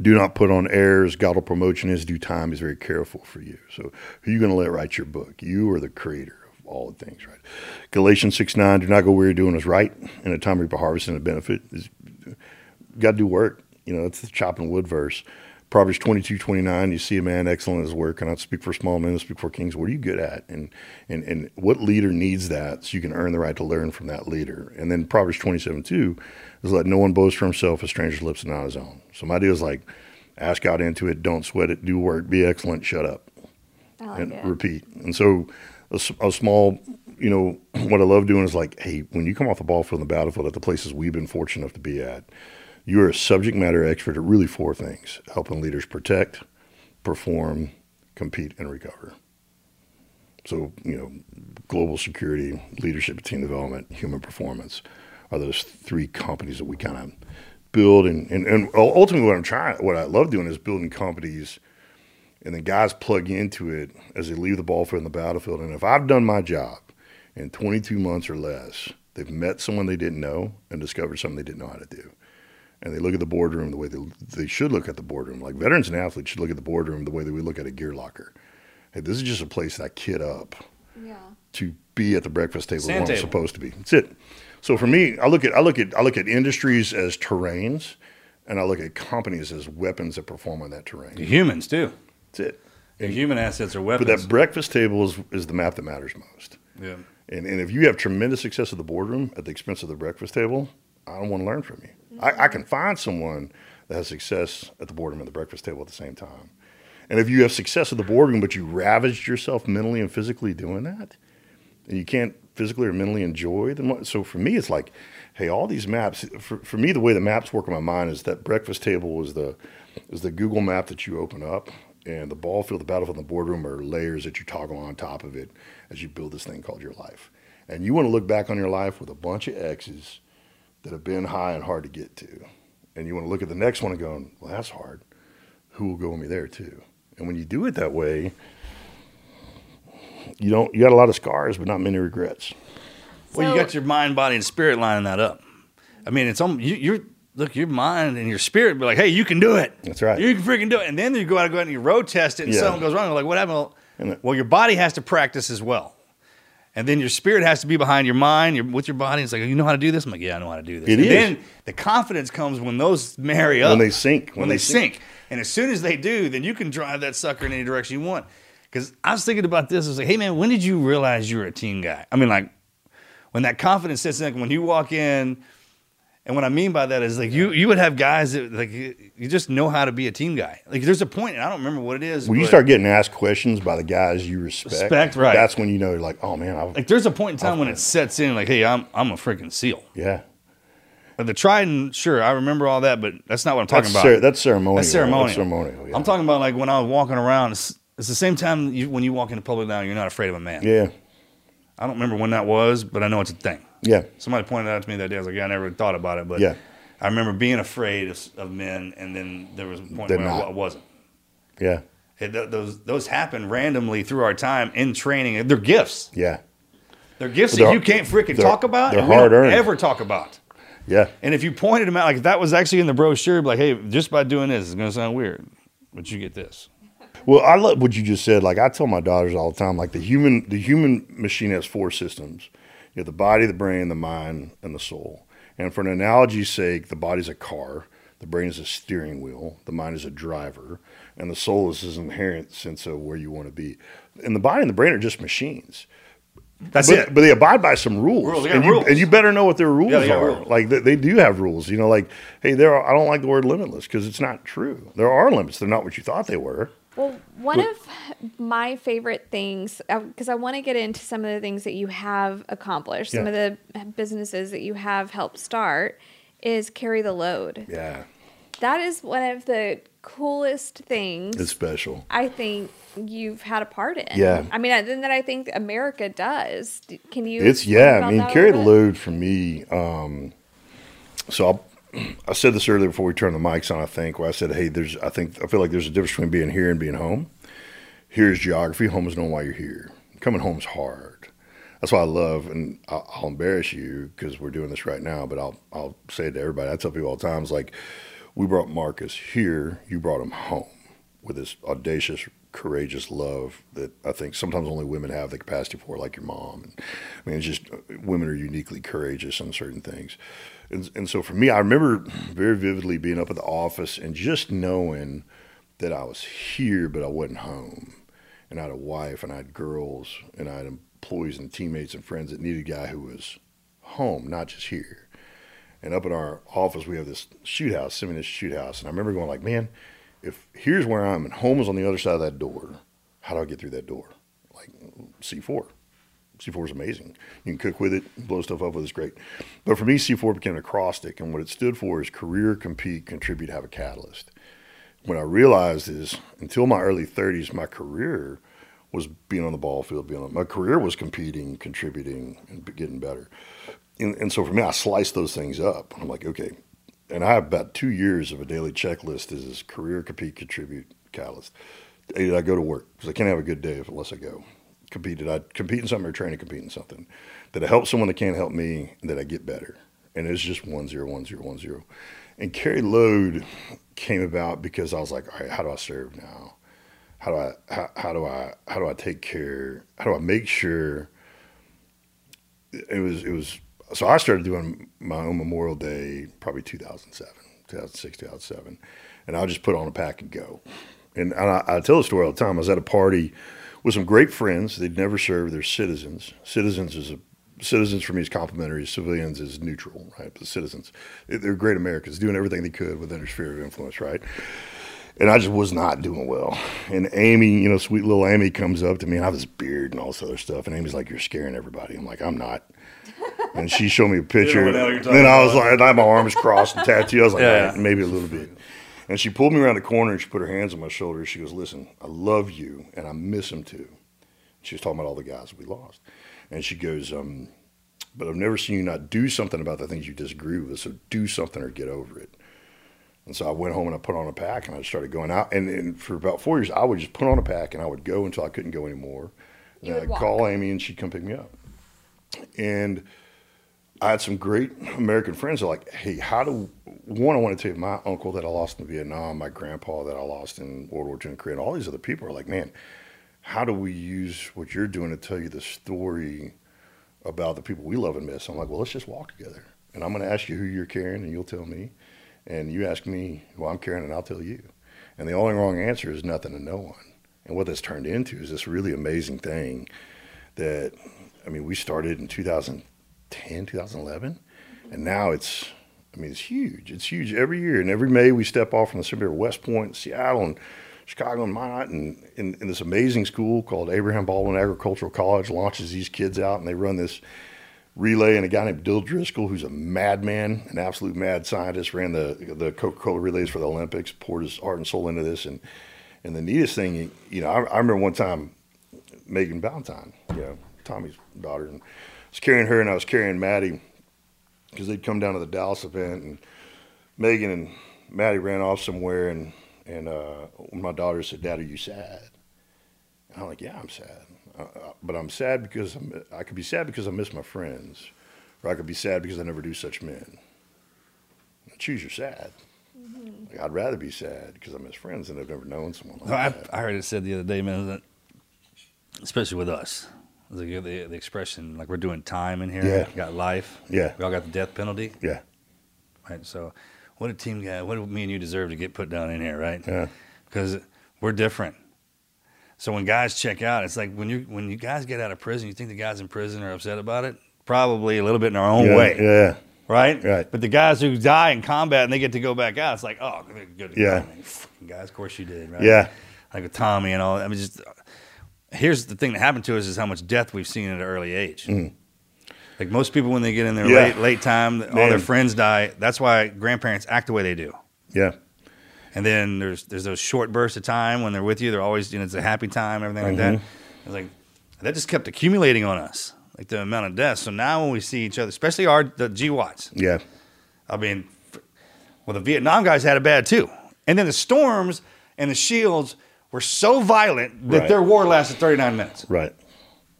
do not put on airs. God will promote you in his due time. He's very careful for you. So who are you going to let write your book? You are the creator of all the things, right? Galatians 6, 9, do not go weary doing is right. In a time reap a harvest and a benefit. Is, got to do work. You know, it's the chopping wood verse. Proverbs 22, 29, you see a man excellent in his work, and cannot speak for small men, speak for kings. What are you good at? And, and, and what leader needs that so you can earn the right to learn from that leader? And then Proverbs 27, 2 is let no one boast for himself, a stranger's lips and not his own. So my deal is like, ask God into it, don't sweat it, do work, be excellent, shut up I like and it. repeat. And so a small, you know, [CLEARS THROAT] what I love doing is like, hey, when you come off the ball in the battlefield at the places we've been fortunate enough to be at, you are a subject matter expert at really four things: helping leaders protect, perform, compete, and recover. So, you know, global security, leadership, team development, human performance are those three companies that we kind of build. And, and, and ultimately, what I'm trying, what I love doing is building companies and then guys plug into it as they leave the ball field in the battlefield. And if I've done my job in 22 months or less, they've met someone they didn't know and discovered something they didn't know how to do. And they look at the boardroom the way they, they should look at the boardroom. Like veterans and athletes should look at the boardroom the way that we look at a gear locker. Hey, this is just a place that I kid up Yeah. to be at the breakfast table Sand where I'm supposed to be. That's it. So for me, I look at I look at I look at industries as terrains, and I look at companies as weapons that perform on that terrain. humans too. That's it. And human assets are weapons. But that breakfast table is, is the map that matters most. yeah. And, and if you have tremendous success at the boardroom at the expense of the breakfast table, I don't want to learn from you. I, I can find someone that has success at the boardroom and the breakfast table at the same time. And if you have success at the boardroom, but you ravaged yourself mentally and physically doing that, and you can't physically or mentally enjoy them. So for me, it's like, hey, all these maps. For, for me, the way the maps work in my mind is that breakfast table is the is the Google map that you open up, and the ball field, the battlefield, and the boardroom are layers that you toggle on top of it as you build this thing called your life. And you want to look back on your life with a bunch of X's that have been high and hard to get to, and you want to look at the next one and go, well, that's hard. Who will go with me there too? And when you do it that way, you don't. You got a lot of scars, but not many regrets. Well, you got your mind, body, and spirit lining that up. I mean, it's almost, you, you're look, your mind and your spirit be like, hey, you can do it. That's right. You can freaking do it. And then you go out and go out and you road test it and Yeah. something goes wrong. You're like, what happened? And Well, your body has to practice as well. And then your spirit has to be behind your mind, your, with your body. It's like, you know how to do this? I'm like, yeah, I know how to do this. It and is. then the confidence comes when those marry up. When they sync. When, they sync. And as soon as they do, then you can drive that sucker in any direction you want. Because I was thinking about this. I was like, hey, man, when did you realize you were a team guy? I mean, like, when that confidence sets in, when you walk in, and what I mean by that is like you you would have guys that like you just know how to be a team guy. Like there's a point, and I don't remember what it is. When you start getting asked questions by the guys you respect, Respect, right. That's when you know, like, oh man, I, like there's a point in time when it sets in, like, hey, I'm I'm a freaking seal. yeah, But the Trident, sure, I remember all that, but that's not what I'm talking that's, about. cer- that's ceremonial. That's ceremonial. That's ceremonial. Yeah. I'm talking about like when I was walking around. It's, it's the same time you, when you walk into public now, you're not afraid of a man. yeah, I don't remember when that was, but I know it's a thing. Yeah, Somebody pointed out to me that day. I was like, yeah, I never thought about it, but Yeah. I remember being afraid of, of men, and then there was a point They're where I not. wa- wasn't. yeah, It, th- those those happen randomly through our time in training. They're gifts. yeah, They're gifts They're- that you can't freaking talk about. they're don't hard-earned. Ever talk about. yeah. And if you pointed them out, like if that was actually in the brochure, like, hey, just by doing this, it's gonna sound weird, but you get this. Well, I love what you just said. Like I tell my daughters all the time, like the human the human machine has four systems. You have the body, the brain, the mind, and the soul. And for an analogy's sake, the body's a car, the brain is a steering wheel, the mind is a driver, and the soul is this inherent sense of where you want to be. And the body and the brain are just machines. That's but, it. But they abide by some rules, Rules, and, you, rules. and you better know what their rules Yeah, are. rules. Like they, they do have rules. You know, like hey, there. Are, I don't like the word limitless because it's not true. There are limits. They're not what you thought they were. Well, one of my favorite things, because I want to get into some of the things that you have accomplished, some of the businesses that you have helped start, is carry the load. Yeah, That is one of the coolest things it's special. I think you've had a part in. Yeah. I mean, then that I think America does. Can you? It's yeah. I mean, carry the load for me. Um, so I'll, I said this earlier before we turned the mics on. I think where I said, "Hey, there's. I think I feel like there's a difference between being here and being home. Here's geography. Home is knowing why you're here. Coming home's hard. That's why I love, and I'll, embarrass you because we're doing this right now. But I'll I'll say it to everybody. I tell people all the time, it's like we brought Marcus here. You brought him home with this audacious, courageous love that I think sometimes only women have the capacity for, like your mom. And, I mean, it's just women are uniquely courageous on certain things. And, and so for me, I remember very vividly being up at the office and just knowing that I was here, but I wasn't home. And I had a wife and I had girls and I had employees and teammates and friends that needed a guy who was home, not just here. And up in our office, we have this shoot house, semi shoot house. And I remember going like, man, if here's where I'm and home is on the other side of that door, how do I get through that door? Like C4. C4 is amazing. You can cook with it, blow stuff up with it, it's great. But for me, C4 became an acrostic, and what it stood for is career, compete, contribute, have a catalyst. What I realized is until my early 30s, my career was being on the ball field. Being on, my career was competing, contributing, and getting better. And, and so for me, I sliced those things up. I'm like, okay. And I have about two years of a daily checklist is career, compete, contribute, catalyst. Did I go to work? Because I can't have a good day unless I go. Compete. Did I compete in something or train to compete in something? that I help someone that can't help me? that I get better? And it's just one zero, one zero, one zero. And carry load came about because I was like, all right, how do I serve now? How do I how, how do I how do I take care? How do I make sure it was it was so I started doing my own Memorial Day probably 2007, 2006, 2007, and I'll just put on a pack and go. And I, I tell the story all the time. I was at a party with some great friends. They'd never served. They're citizens. Citizens is a citizens for me is complimentary. Civilians is neutral, right? But citizens, they're great Americans doing everything they could within their sphere of influence, right? And I just was not doing well. And Amy, you know, sweet little Amy comes up to me and I have this beard and all this other stuff. And Amy's like, You're scaring everybody. I'm like, I'm not. And she showed me a [LAUGHS] picture. what the hell you're and then I was like, I had my arms crossed and tattooed. I was like, "Yeah, yeah. maybe a little bit. And she pulled me around the corner and she put her hands on my shoulders. She goes, Listen, I love you and I miss him too. She was talking about all the guys we lost. And she goes, um, But I've never seen you not do something about the things you disagree with. So do something or get over it. And so I went home and I put on a pack and I started going out. And, and for about four years, I would just put on a pack and I would go until I couldn't go anymore. You And I'd walk. call Amy and she'd come pick me up. And I had some great American friends. That are like, hey, how do one? I want to tell you, my uncle that I lost in Vietnam, my grandpa that I lost in World War II and Korea, and all these other people are like, man, how do we use what you're doing to tell you the story about the people we love and miss? I'm like, well, let's just walk together, and I'm going to ask you who you're carrying, and you'll tell me, and you ask me who I'm carrying, and I'll tell you. And the only wrong answer is nothing to no one. And what that's turned into is this really amazing thing that, I mean, we started in 2010, 2011, and now it's, I mean, it's huge. It's huge every year. And every May we step off from the of West Point, Seattle, and Chicago and Minot, and in, in this amazing school called Abraham Baldwin Agricultural College launches these kids out, and they run this relay. And a guy named Dill Driscoll, who's a madman, an absolute mad scientist, ran the the Coca Cola relays for the Olympics, poured his heart and soul into this, and and the neatest thing, you know, I, I remember one time Megan Valentine, you know, Tommy's daughter, and was carrying her and I was carrying Maddie because they'd come down to the Dallas event, and Megan and Maddie ran off somewhere, and and uh, my daughter said, "Dad, are you sad?" And I'm like, "Yeah, I'm sad, uh, uh, but I'm sad because I'm, I could be sad because I miss my friends, or I could be sad because I never do such men. Choose your sad." Like, I'd rather be sad because I miss friends and I've never known someone like No, I, that. I heard it said the other day, man, that especially with us, the, the, the expression like we're doing time in here. Yeah. We got life. Yeah. We all got the death penalty. Yeah, Right. So, what did team guy? What do me and you deserve to get put down in here? Right. yeah, Because we're different. So when guys check out, it's like when you when you guys get out of prison, you think the guys in prison are upset about it. Probably a little bit in our own yeah, way. yeah, right? Right. But the guys who die in combat and they get to go back out, it's like, oh, good, good. Yeah. Guys, of course you did, right? Yeah. Like with Tommy and all. I mean, just here's the thing that happened to us is how much death we've seen at an early age. Like most people, when they get in their Mm. Yeah. late late time, all their friends die. That's why grandparents act the way they do. yeah, And then there's there's those short bursts of time when they're with you. They're always you know it's a happy time, everything like that. Mm-hmm. It's like that just kept accumulating on us, like the amount of deaths. So now when we see each other, especially our the GWOTs, yeah, I mean, well, the Vietnam guys had it bad too. And then the storms and the shields were so violent that Right. their war lasted 39 minutes right,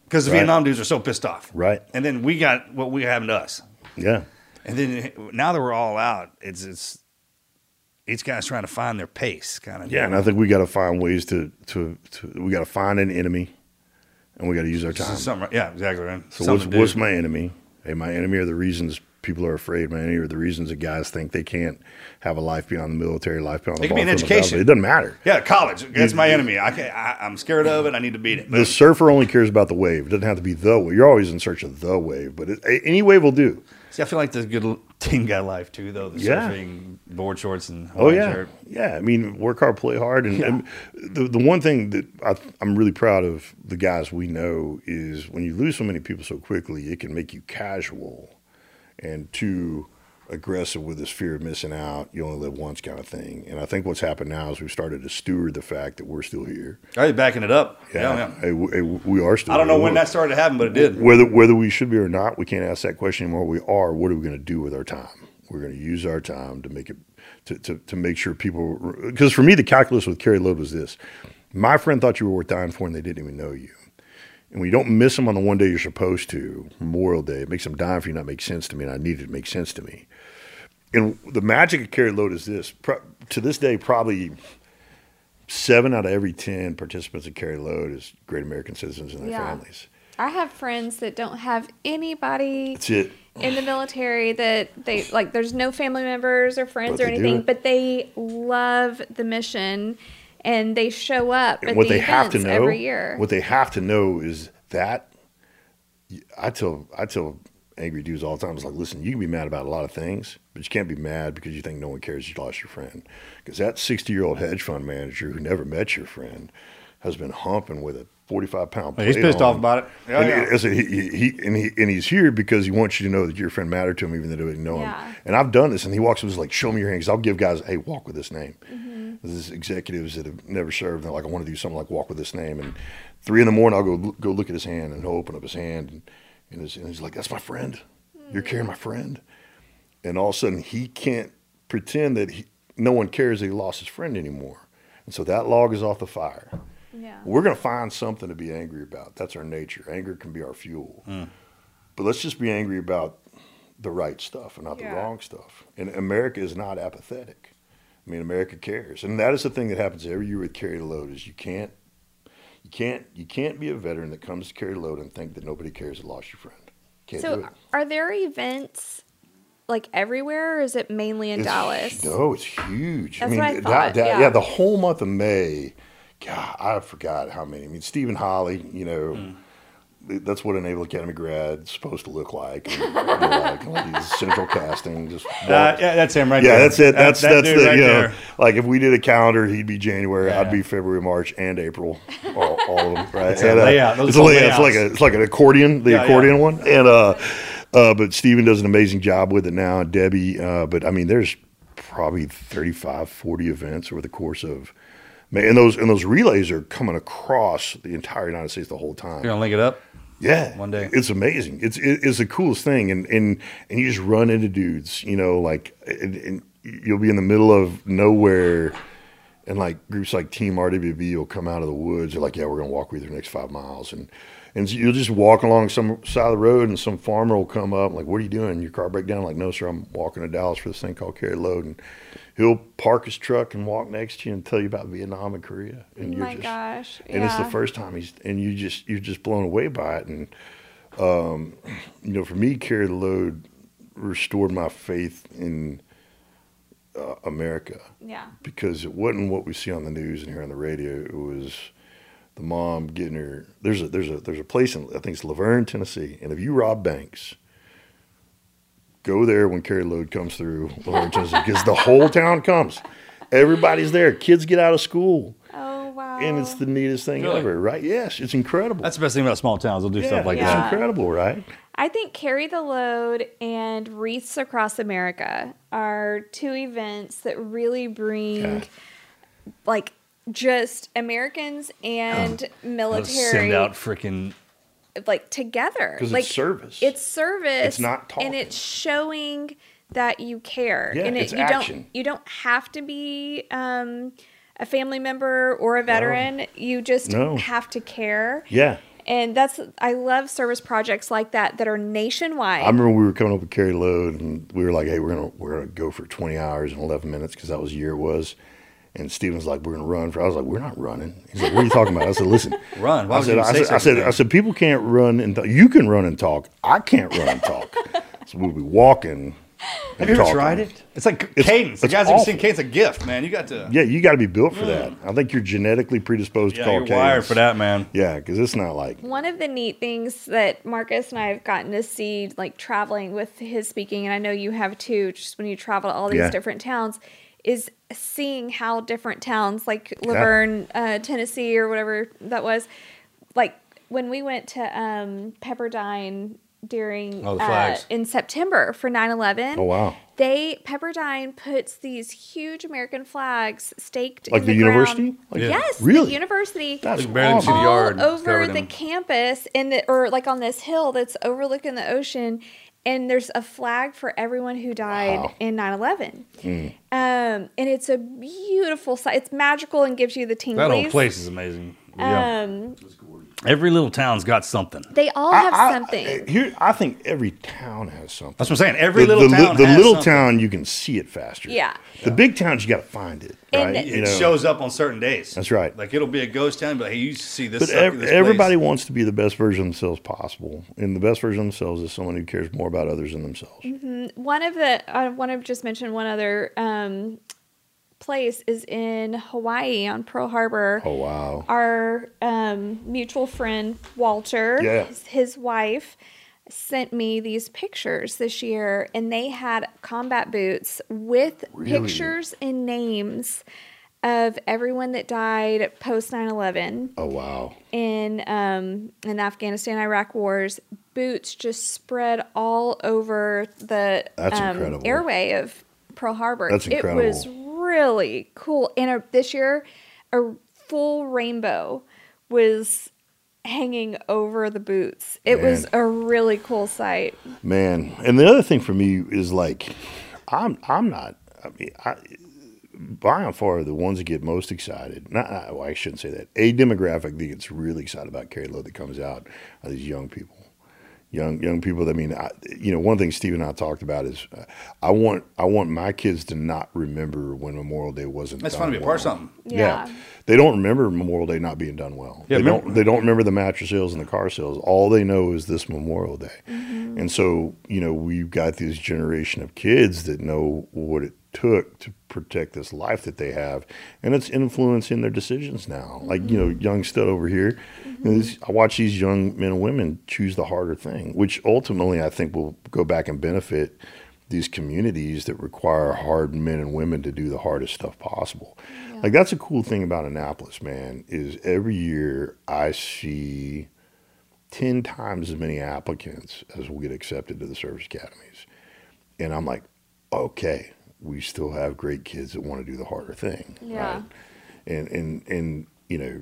because the Right. Vietnam dudes are so pissed off. Right. And then we got what we happened to us. yeah, And then now that we're all out, it's it's each guy's trying to find their pace, kind of. yeah. And I think we got to find ways to to, to we got to find an enemy, and we got to use our time. Something, yeah, exactly. Right. So Something what's what's my enemy? Hey, my enemy are the reasons people are afraid. Enemy are the reasons that guys think they can't have a life beyond the military, life beyond the It could be an education. It doesn't matter. Yeah, college. That's my enemy. I, can, I I'm scared of it. I need to beat it. The surfer only cares about the wave. It doesn't have to be the wave. You're always in search of the wave, but it, any wave will do. See, I feel like the good team guy life too, though. The Yeah. surfing, board shorts, and Oh yeah, shirt. yeah. I mean, work hard, play hard, and, and the the one thing that I, I'm really proud of the guys we know is when you lose so many people so quickly, it can make you casual and too aggressive with this fear of missing out. You only live once, kind of thing. And I think what's happened now is we've started to steward the fact that we're still here. Oh, are you backing it up? Yeah, Yeah, yeah. Hey, we, are still. I don't know here. when that started to happen, but it did. Whether whether we should be or not, we can't ask that question anymore. We are. What are we going to do with our time? We're going to use our time to make it to, to, to make sure people. Because for me, the calculus with Carry Load was this: my friend thought you were worth dying for, and they didn't even know you. And when you don't miss them on the one day you're supposed to, Memorial Day, it makes them die for you not make sense to me, and I needed it to make sense to me. And the magic of carry Load is this: pro- to this day, probably seven out of every ten participants in carry Load is great American citizens and their Yeah. families. I have friends that don't have anybody That's it. in the military that they like there's no family members or friends But or anything, but they love the mission and they show up And at what the they have to know, every year. what they have to know is that I tell I tell angry dudes all the time. It's like, listen, you can be mad about a lot of things, but you can't be mad because you think no one cares you lost your friend. Because that sixty year old hedge fund manager who never met your friend has been humping with a forty five pound. He's pissed on off about it. Yeah, and yeah. I he, he, he, and, he, and he's here because he wants you to know that your friend mattered to him, even though they didn't know Yeah. him. And I've done this, and he walks up and is like, "Show me your hands." I'll give guys, "Hey, walk with this name." Mm-hmm. This is executives that have never served. They're like, "I want to do something like walk with this name." And three in the morning, I'll go go look at his hand, and he'll open up his hand, and, and, his, and he's like, "That's my friend. You're carrying my friend." And all of a sudden, he can't pretend that he, no one cares that he lost his friend anymore. And so that log is off the fire. yeah. We're going to find something to be angry about. That's our nature. Anger can be our fuel. Mm. But let's just be angry about the right stuff and not Yeah. the wrong stuff. And America is not apathetic. I mean, America cares, and that is the thing that happens every year with carry the load. Is you can't, you can't, you can't be a veteran that comes to carry the load and think that nobody cares that lost your friend. Can't do So, it. are there events like everywhere, or is it mainly in It's- Dallas? No, it's huge. That's I mean, what I Da- thought, Da- yeah. the whole month of May. God, I forgot how many. I mean, Stephen Holley, you know, Hmm. Th- that's what a Naval Academy grad's supposed to look like. And, like, like these central casting, just Uh, yeah, that's him right there. yeah, there. that's it. That- That's that that's the right you know, there. like if we did a calendar, he'd be January, I'd be February, March, and April, all, all of them. Right? It's a And, uh, layout. Those It's a called layout. It's like a it's like an accordion, the Yeah, yeah. accordion one, and uh, uh, but Stephen does an amazing job with it now. Debbie, uh, but I mean, there's probably 35, 40 events over the course of. Man, and those and those relays are coming across the entire United States the whole time. You're gonna link it up. Yeah, One day. it's amazing. It's it, it's the coolest thing, and and and you just run into dudes, you know, like and, and you'll be in the middle of nowhere, and like groups like Team RWB will come out of the woods. They're like, yeah, we're gonna walk with you the next five miles, and and so you'll just walk along some side of the road, and some farmer will come up, like, what are you doing? Your car break down? Like, no, sir, I'm walking to Dallas for this thing called carry load, and he'll park his truck and walk next to you and tell you about Vietnam and Korea, and Oh you're my just gosh! and it's the first time he's and you just you're just blown away by it. And um you know for me carry the load restored my faith in uh, america. Yeah. because it wasn't what we see on the news and hear on the radio. It was the mom getting her there's a there's a there's a place in i think it's La Vergne tennessee. And if you rob banks go there when carry load comes through La Vergne tennessee because the whole town comes everybody's there kids get out of school Oh wow! and it's the neatest thing Really? ever, right? Yes, it's incredible. That's the best thing about small towns. They'll do yeah, stuff like Yeah. that. It's incredible, right? I think Carry the Load and Wreaths Across America are two events that really bring Yeah. like just Americans and oh, They'll military Send out freaking. Like together. 'Cause it's like service. It's service. It's not And it's showing that you care. Yeah, and it, it's you action. don't you don't have to be um, a family member or a veteran. You just No. have to care. Yeah. And that's I love service projects like that that are nationwide. I remember we were coming up with carry load, and we were like, "Hey, we're gonna we're gonna go for twenty hours and eleven minutes because that was the year it was." And Stephen's like, "We're gonna run." For I was like, "We're not running." He's like, "What are you talking about?" I said, "Listen, [LAUGHS] Run. Why I would said, I say said, I such a said. I said, people can't run and th- you can run and talk. I can't run and talk. [LAUGHS] so we'll be walking. Have you ever tried it? It's like It's- cadence. The it's guys have awful. seen cadence. a gift, man. You got to. Yeah, you got to be built for mm. that. I think you're genetically predisposed to Yeah, call you're cadence. wired for that, man. Yeah, because it's not like One of the neat things that Marcus and I have gotten to see, like traveling with his speaking, and I know you have too, just when you travel to all these Yeah. different towns, is seeing how different towns, like La Vergne, uh, Tennessee, or whatever that was, like when we went to um, Pepperdine during Oh, uh, in September for 9-11 Oh, wow. they Pepperdine puts these huge American flags staked Like in the ground. university? Like- Yeah. Yes, Really? the university That's You can barely the yard. all over the campus in the or like on this hill that's overlooking the ocean and there's a flag for everyone who died Wow. in 9-11 Hmm. um, and it's a beautiful sight it's magical and gives you the tinglies That whole place is amazing. Yeah. um, Every little town's got something. they all have I- I- something here, I think every town has something. That's what I'm saying. Every the, little the, town the has little something. town, you can see it faster. Yeah. The big towns, you got to find it. And Right? it you know? shows up on certain days. That's right. Like it'll be a ghost town, but hey, you see this. But ev- this everybody place. wants to be the best version of themselves possible, and the best version of themselves is someone who cares more about others than themselves. one of the I want to just mention one other um, place is in Hawaii on Pearl Harbor. Oh wow! Our um, mutual friend Walter, Yeah. his, his wife, sent me these pictures this year, and they had combat boots with Really? pictures and names of everyone that died post 9-11 Oh wow! in um, in Afghanistan, Iraq wars, boots just spread all over the um, incredible. airway of Pearl Harbor. That's It was incredible. Really cool. And a, this year, a full rainbow was hanging over the boots. It was a really cool sight. Man, and the other thing for me is like, I'm I'm not. I mean, I, by and far the ones that get most excited. Not, not- well, I shouldn't say that. A demographic that gets really excited about carry load that comes out are these young people. Young young people. That I mean, I, you know, one thing Steve and I talked about is uh, I want I want my kids to not remember when Memorial Day wasn't. That's done fun to be part of well. something. Yeah. They don't remember Memorial Day not being done well. Yeah, they remember- don't. They don't remember the mattress sales and the car sales. All they know is this Memorial Day, and so you know we've got this generation of kids that know what it took to protect this life that they have, and it's influencing their decisions now. Like you know, mm-hmm. young stud over here. you know, these- I watch these young men and women choose the harder thing, which ultimately I think will go back and benefit these communities that require hard men and women to do the hardest stuff possible. Like that's a cool thing about Annapolis, man, is every year I see 10 times as many applicants as will get accepted to the service academies. And I'm like, okay, we still have great kids that want to do the harder thing. Yeah. Right? And, and, and, you know,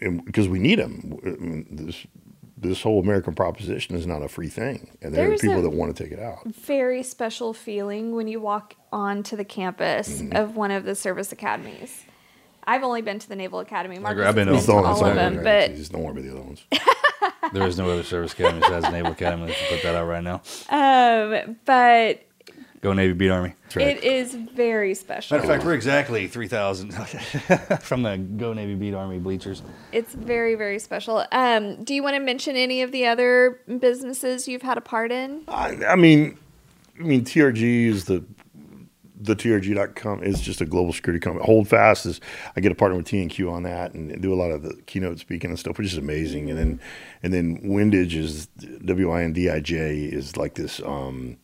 and because we need them. I mean, this, this whole American proposition is not a free thing. And there There's are people that want to take it out. Very special feeling when you walk onto the campus Mm-hmm. of one of the service academies. I've only been to the Naval Academy. Marcus I've been to all- all all of them, been but just don't worry about the other ones. There is no other service academy besides Naval Academy. Let's put that out right now. um, but Go Navy, beat Army. it is very special. Matter of fact, we're exactly 3,000 [LAUGHS] from the Go Navy, beat Army bleachers. It's very very special. Um, do you want to mention any of the other businesses you've had a part in? I, I mean, I mean, TRG is the the TRG.com is just a global security company. Hold Fast is I get a partner with TNQ on that and do a lot of the keynote speaking and stuff, which is amazing. And then and then Windage is W I N D I J is like this. Um,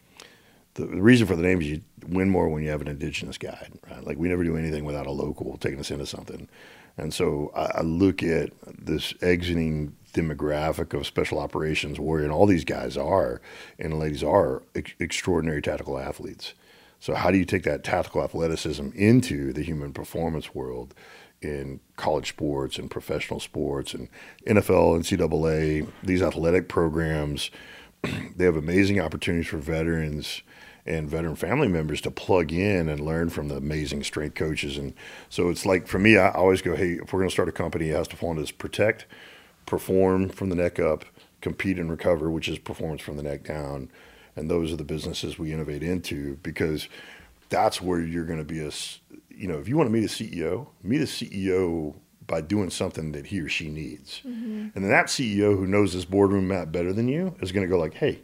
the, reason for the name is you win more when you have an indigenous guide, right? Like we never do anything without a local taking us into something. And so I, I look at this exiting demographic of special operations warrior, and all these guys are, and ladies are ex- extraordinary tactical athletes. So how do you take that tactical athleticism into the human performance world in college sports and professional sports and NFL, NCAA, these athletic programs? [CLEARS THROAT] they have amazing opportunities for veterans and veteran family members to plug in and learn from the amazing strength coaches. And so it's like for me, I always go, hey, if we're going to start a company, it has to fall into this protect, perform from the neck up, compete and recover, which is performance from the neck down. And those are the businesses we innovate into because that's where you're going to be a, you know, if you want to meet a CEO, meet a CEO by doing something that he or she needs. Mm-hmm. And then that CEO who knows this boardroom map better than you is going to go like, hey,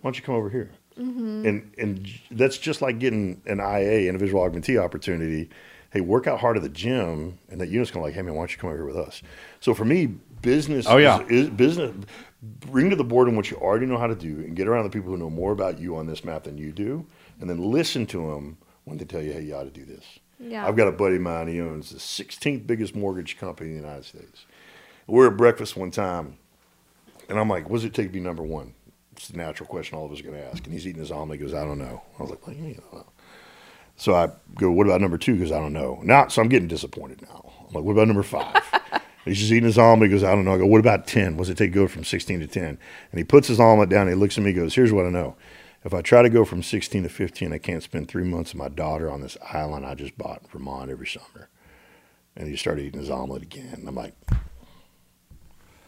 why don't you come over here? Mm-hmm. And and that's just like getting an IA, individual augmentee opportunity. Hey, work out hard at the gym, and that unit's going to like, hey man, why don't you come over here with us? So for me, business, Oh, yeah. is, is business. Bring to the board what you already know how to do, and get around the people who know more about you on this map than you do, and then listen to them when they tell you, hey, you ought to do this. Yeah. I've got a buddy of mine. He owns the 16th biggest mortgage company in the United States. We were at breakfast one time, and I'm like, "What does it take to be number one?" It's the natural question all of us are going to ask. And he's eating his omelet. He goes, "I don't know." I was like, "Well, you don't know." So I go, "What about number two? Because I don't know." Now, so I'm getting disappointed now. I'm like, "What about number five? [LAUGHS] he's just eating his omelet. He goes, "I don't know." I go, "What about ten? What does it take to go from 16 to 10? And he puts his omelet down. He looks at me. and goes, "Here's what I know." If I try to go from 16 to 15, I can't spend three months with my daughter on this island I just bought in Vermont every summer. And he started eating his omelet again. And I'm like,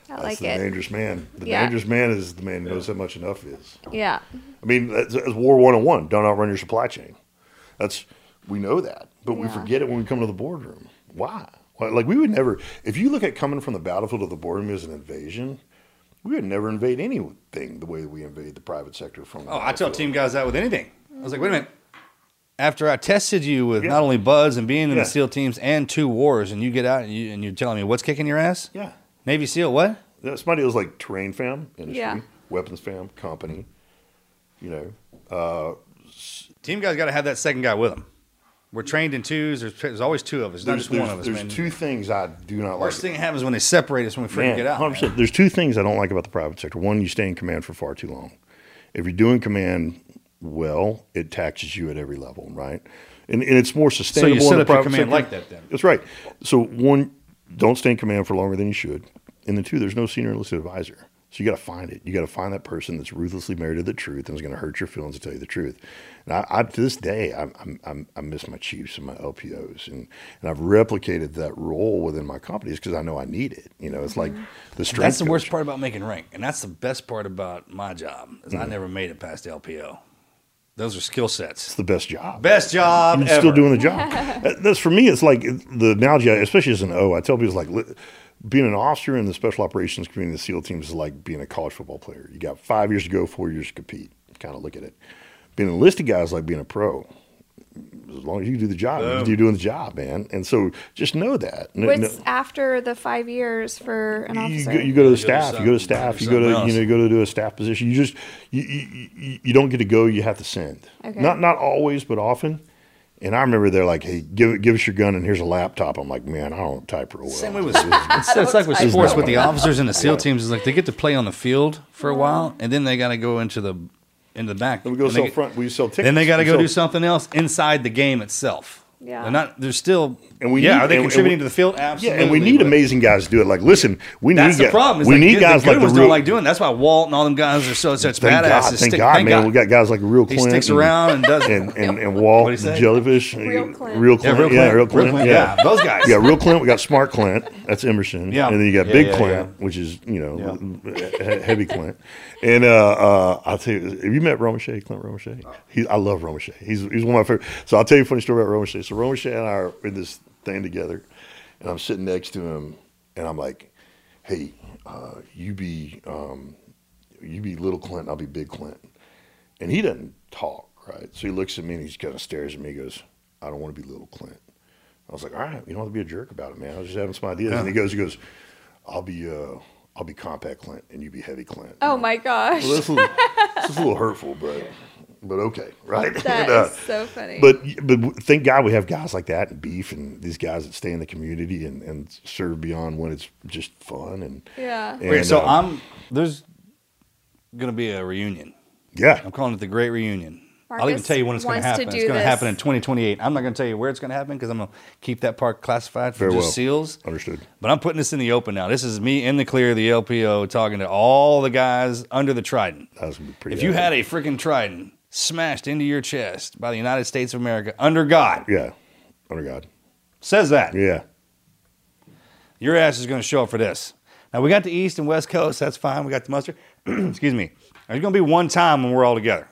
I that's like the it. dangerous man. The Yeah. dangerous man is the man who knows how much enough is. Yeah. I mean, that's, that's War 101. Don't outrun your supply chain. That's we know that, but we forget it when we come to the boardroom. Why? Why- Like we would never. If you look at coming from the battlefield to the boardroom as an invasion, we would never invade anything the way that we invade the private sector from. the Oh, I tell team guys that with anything. I was like, wait a minute. After I tested you with Yeah. not only BUD/S and being in Yeah. the SEAL teams and two wars, and you get out and, you, and you're telling me what's kicking your ass? Yeah, Navy SEAL, what? that's my deal. Is like terrain fam industry, Yeah. weapons fam company. You know, uh, Team guys got to have that second guy with them. We're trained in twos. There's, there's always two of us, not there's just one of us, there's man. two things I do not like. Worst thing that happens when they separate us when we freaking get out. 100%. man. There's two things I don't like about the private sector. One, you stay in command for far too long. If you're doing command well, it taxes you at every level, right? And, and it's more sustainable. So sustainable. you in set the up your command sector. like that then. That's right. So one, don't stay in command for longer than you should. And then two, there's no senior enlisted advisor. So you got to find it. You got to find that person that's ruthlessly married to the truth and is going to hurt your feelings to tell you the truth. And I, I to this day, I, I'm, I'm, I miss my chiefs and my LPOs, and, and I've replicated that role within my companies because I know I need it. You know, it's like the strength. That's the worst part about making rank, and that's the best part about my job is Mm-hmm. I never made it past LPO. Those are skill sets. It's the best job. Best job You're ever. still doing the job. Uh, That's for me. It's like the analogy, especially as an O. I tell people, it's like being an officer in the special operations community, the SEAL teams is like being a college football player. You got five years to go, four years to compete. Kind of look at it. Being an enlisted guy is like being a pro. As long as you do the job, you're doing the job, man. And so just know that. No- What's no- after the five years for an you officer? go, you go to the to staff. You go to some- staff. You go to you know you go to do a staff position. You just you, you, you, you don't get to go. You have to send. Okay. Not not always, but often. And I remember they're like, "Hey, give give us your gun and here's a laptop." I'm like, "Man, I don't type real well." Same way with it's, it's like with It's sports with the officers and the SEAL teams is like they get to play on the field for a uh-huh. while, and then they got to go into the into the back. Then we go and sell they, front. We sell tickets. Then they got to go sell- do something else inside the game itself. Yeah. they're not. They're still. And we yeah, need- are they and- and contributing we- to the field? Yeah, Absolutely. and we need but amazing guys to do it. Like, listen, we need That's the guys- problem. is we like, need the guys good like the real. don't like doing. That's why Walt and all them guys are so such Thank badasses. God, thank Stick- God, man. We got guys like real He Clint. sticks and- around and does. [LAUGHS] and and, and Walt, and? Jellyfish, Real Clint. real Yeah, Clint, real yeah, Clint. real Clint, Real Clint, yeah. yeah, those guys. Yeah, real Clint. We got smart Clint. That's Emerson. Yeah. and then you got Yeah, big yeah, Clint, which is you know he- heavy Clint. And uh, uh, I'll tell you, have you met Romachet, Clint Romachet? He, I love Romachet. He's he's one of my favorite. So I'll tell you a funny story about Romachet. So Romachet and I are in this thing together, and I'm sitting next to him, and I'm like, "Hey, uh, you be um, you be little Clint, I'll be big Clint." And he doesn't talk, right? So he looks at me and he kind of stares at me. He goes, "I don't want to be little Clint." I was like, "All right, you don't have to be a jerk about it, man. I was just having some ideas." And he goes, "He goes, I'll be uh, I'll be compact Clint, and you be heavy Clint." oh my gosh. Well, that's a little, that's a little hurtful, but but okay, right? That [LAUGHS] And, uh, is so funny. but but thank God we have guys like that and beef and these guys that stay in the community and, and serve beyond when it's just fun and yeah. and, Wait, so uh, I'm there's gonna be a reunion. yeah I'm calling it the Great Reunion. I'll even tell you when it's going to wants to happen. It's going to this. happen in 2028. I'm not going to tell you where it's going to happen because I'm going to keep that part classified for Very just seals. understood. But I'm putting this in the open now. This is me in the clear, the LPO, talking to all the guys under the Trident. That was gonna be pretty. If you had a freaking Trident smashed into your chest by the United States of America under God, yeah, under God, says that yeah, your ass is going to show up for this. Now we got the East and West Coast. That's fine. We got the mustard. [CLEARS THROAT] Excuse me. There's going to be one time when we're all together.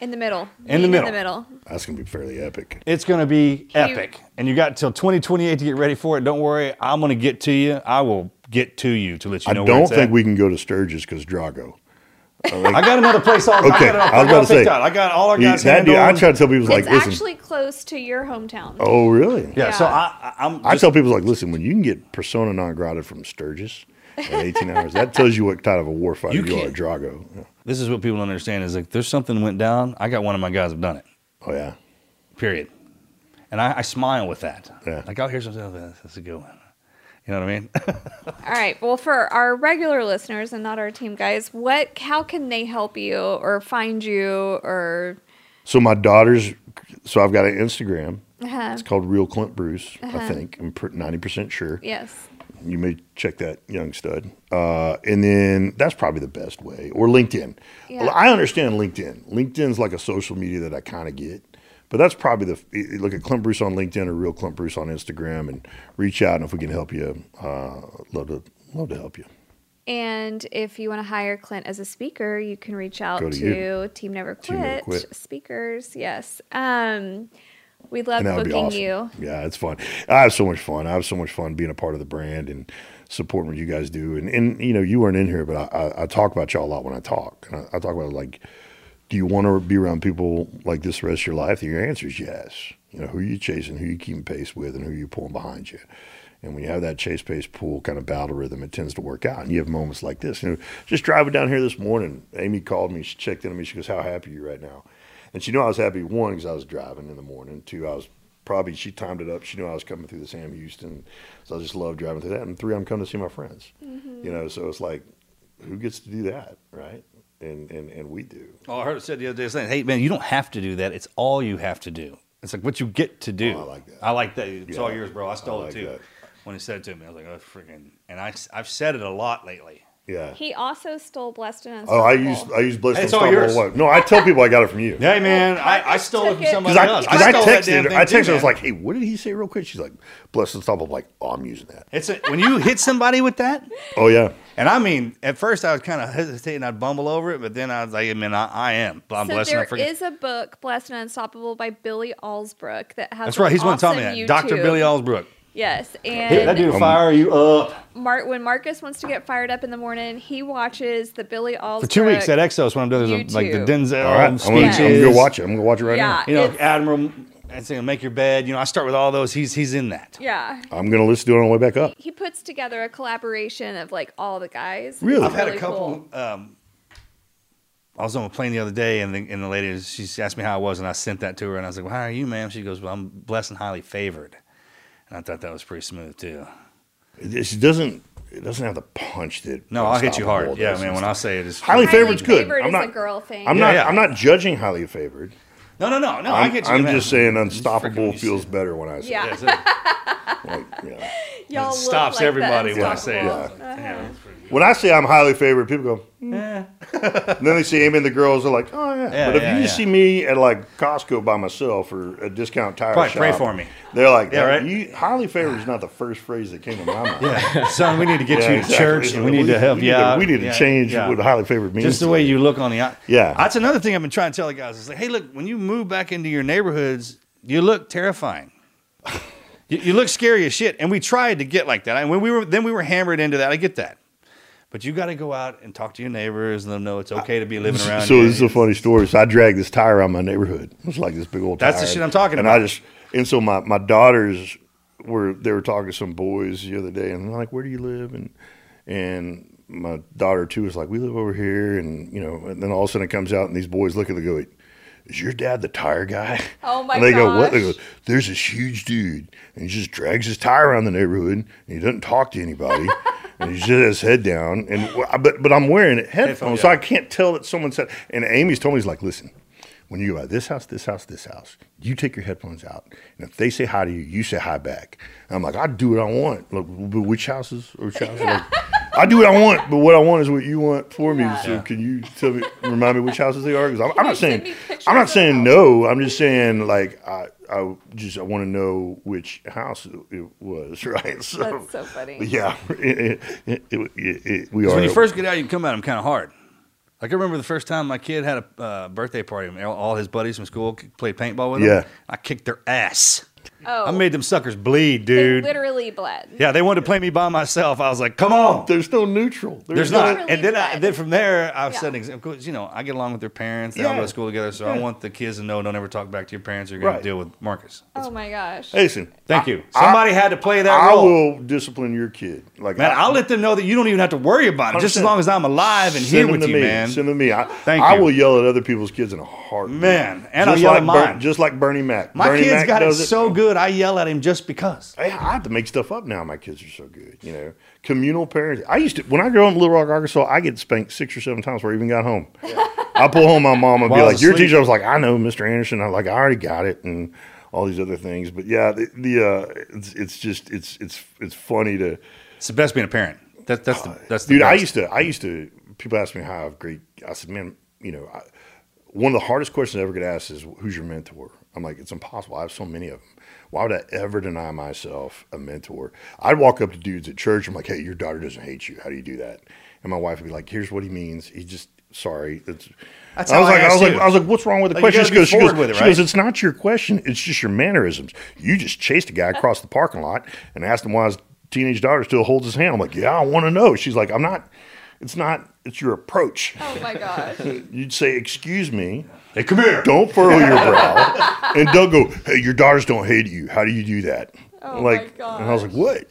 In the middle. In the middle. In the middle. that's gonna be fairly epic. It's going to be epic. And you got till 2028 to get ready for it. Don't worry. I'm going to get to you. I will get to you to let you I know where don't it's think at. we can go to Sturgis because Drago. I got another place all Okay, I got, it all- I was got about it to say, picked out. I got all our guys that dude, I handled. try to tell people like, it's listen. actually close to your hometown. oh, really? Yeah, so Yeah. I, I, I'm I tell people like, listen, when you can get persona non grata from Sturgis in 18 hours, that tells you what kind of a warfighter You you, are, Drago. Yeah. this is what people don't understand is like there's something went down. I got one of my guys have done it. Oh yeah, Period. And I, I smile with that. Yeah. Like I'll hear something. else. That's a good one. You know what I mean? [LAUGHS] All right. Well, for our regular listeners and not our team guys, what? How can they help you or find you or? So my daughter's, so I've got an Instagram. Uh-huh. It's called Real Clint Bruce. I think I'm ninety percent sure. Yes. You may check that young stud, uh, and then that's probably the best way. Or LinkedIn. Yeah. I understand LinkedIn. LinkedIn's like a social media that I kind of get, but that's probably the look at Clint Bruce on LinkedIn or Real Clint Bruce on Instagram, and reach out. And if we can help you, uh, love to love to help you. And if you want to hire Clint as a speaker, you can reach out Go to to. Team Never Quit, Team Never Quit. speakers. Yes. Um, we love and that would booking awesome. you. Yeah, it's fun. I have so much fun. I have so much fun being a part of the brand and supporting what you guys do. And and you know, you weren't in here, but I, I, I talk about y'all a lot when I talk. And I, I talk about like, do you want to be around people like this the rest of your life? And your answer is yes. You know, who you chasing, who you keeping pace with, and who you pulling behind you. And when you have that chase pace pull kind of battle rhythm, it tends to work out. And you have moments like this. You know, just driving down here this morning, Amy called me. She checked in on me. She goes, "How happy are you right now?" And she knew I was happy. One, because I was driving in the morning. Two, I was probably she timed it up. She knew I was coming through the Sam Houston, so I just love driving through that. And three, I'm coming to see my friends. Mm-hmm. You know, so it's like, who gets to do that, right? And and and we do. Oh, I heard it said the other day, saying, "Hey, man, you don't have to do that. It's all you have to do. It's like what you get to do." Oh, I like that. I like that. It's all yours, bro. I stole I like it too. that. When he said it to me, I was like, "Oh, freaking!" And I, I've said it a lot lately. Yeah. He also stole Blessed and Unstoppable. Oh, I Unstoppable. use I use Blessed and Unstoppable. yours. What? No, I tell people I got it from you. Hey man, I, I Marcus stole it from it. somebody Because I, else. 'cause I stole that damn texted her, thing I too, texted her, I was man. like, hey, what did he say real quick? She's like, "Blessed and Unstoppable. I'm like, oh, I'm using that. It's a, when you hit somebody with that, Oh, yeah. and I mean, at first I was kind of hesitating, I'd bumble over it, but then I was like, I mean, I, I am. I'm so blessed. there and I forget. is a book, Blessed and Unstoppable, by Billy Allsbrook that has. That's right. He's the one awesome telling me that. YouTube. Dr. Billy Allsbrook. Yes, Hey, that dude will fire you up. Mar- when Marcus wants to get fired up in the morning, he watches the Billy All For two weeks at Exos, when I'm doing those, like the YouTube. Denzel All right. I'm going speeches. to go watch it. I'm going to watch it right Yeah. You know, It's- Admiral, I say, make your bed. You know, I start with all those. He's he's in that. Yeah. I'm going to listen to it on the way back up. he puts together a collaboration of like all the guys. Really? I've had a couple. cool. Um, I was on a plane the other day, and the, and the lady she asked me how I was, and I sent that to her, and I was like, "Well, how are you, ma'am?" She goes, "Well, I'm blessed and highly favored," and I thought that was pretty smooth too. It, it doesn't. It doesn't have the punch that. No, I'll hit you hard. Yeah, man. When I say it's highly Highly favored's good. Favored I'm is not. a girl thing. I'm Yeah, not. yeah. I'm not judging highly favored. no, no, no, no. I I'm, get you. I'm man. just saying unstoppable feels better when I say Yeah. it. Yeah, Like, yeah. [LAUGHS] Y'all it stops like everybody when I say it. Unstoppable. Yeah. yeah, that's pretty good. When I say I'm highly favored, people go. "Hmm." and [LAUGHS] then they see Amy and the girls are like, oh yeah. Yeah, but if yeah, you yeah. see me at like Costco by myself or a discount tire Probably shop, pray for me. They're like, Yeah, right? You, highly favored is not the first phrase that came to my mind. [LAUGHS] Yeah, son, we need to get Yeah, you to exactly. church, and we need to help we you need to- we need to Yeah, change yeah. what highly favored means. Just the way you look on the eye. Yeah. That's another thing I've been trying to tell the guys. It's like, hey, look, when you move back into your neighborhoods, you look terrifying. [LAUGHS] you, you look scary as shit. And we tried to get like that. And when we were then we were hammered into that. I get that. But you got to go out and talk to your neighbors and let them know it's okay to be living around. So here. this is a funny story. So I dragged this tire around my neighborhood. It was like this big old tire. That's the shit I'm talking and about. And I just and so my, my daughters were they were talking to some boys the other day and they're like, Where do you live? And and my daughter too was like, We live over here and you know, and then all of a sudden it comes out and these boys look at it and go, is your dad the tire guy? Oh my And they go, what? They go, there's this huge dude, and he just drags his tire around the neighborhood, and he doesn't talk to anybody, [LAUGHS] and he just his head down. And but but I'm wearing headphones, Headphones, so yeah. I can't tell that someone said. And Amy's told me, he's like, listen, when you go by this house, this house, this house, you take your headphones out, and if they say hi to you, you say hi back. And I'm like, I do what I want. Like, which houses? Which houses? Like, I do what I want, but what I want is what you want for me. So can you tell me, remind me which houses they are? Because I'm, I'm not saying, I'm not saying no. I'm just saying like I, I just I want to know which house it, it was, [LAUGHS] right? So, That's so funny. yeah, [LAUGHS] it, it, it, it, it, we 'Cause are. when you first get out, you can come at them kind of hard. Like I remember the first time my kid had a uh, birthday party, all- all his buddies from school played paintball with him. Yeah. I kicked their ass. Oh, I made them suckers bleed, they dude. literally bled. Yeah, they wanted to play me by myself. I was like, "Come on." there's no neutral. There's no- not, Literally and then I, bled. then from there, I've Yeah. set an. Of course, you know, I get along with their parents. They all Yeah. go to school together, so I Yeah. want the kids to know don't ever talk back to your parents. You're going Right. to deal with Marcus. Oh my gosh. Hey, Listen, Thank I- you. Somebody had to play that role. I role. will discipline your kid. Like Man, I, I'll let them know that you don't even have to worry about it, just as 100%. long as I'm alive and send here them with to you, me. man. Send them to me. I, Thank I you. will yell at other people's kids in a heartbeat. Man, and I'll just yell like at Ber- mine. just like Bernie Mac. My Bernie kids Mac got it does so good, I yell at him just because. I, I have to make stuff up now. My kids are so good. You know, communal parenting. I used to when I grew up in Little Rock, Arkansas. I get spanked six or seven times before I even got home. I pull home my mom and be While I like, "Your teacher." I was like, "I know, Mr. Anderson." I'm like, "I already got it," and all these other things. But yeah, the, the uh, it's, it's just it's it's it's funny to. It's the best being a parent. That, that's the that's the Dude, I used to, I used to. People ask me how I have great. I said, man, you know, I, one of the hardest questions I ever get asked is, "Who's your mentor?" I'm like, it's impossible. I have so many of them. Why would I ever deny myself a mentor? I'd walk up to dudes at church. I'm like, hey, your daughter doesn't hate you. How do you do that? And my wife would be like, here's what he means. He just sorry. It's, That's I was how I like, I, was asked like. I was like, what's wrong with the Like, you question? gotta She goes, she goes, forward with it, she goes, it's not your question. It's just your mannerisms. You just chased a guy across the parking lot and asked him why his teenage daughter still holds his hand. I'm like, yeah, I want to know. She's like, I'm not. It's not. It's your approach. Oh my gosh. [LAUGHS] You'd say, excuse me. Hey, come here. Don't furrow your [LAUGHS] brow, and don't go. Hey, your daughters don't hate you. How do you do that? Oh my like, and I was like, what?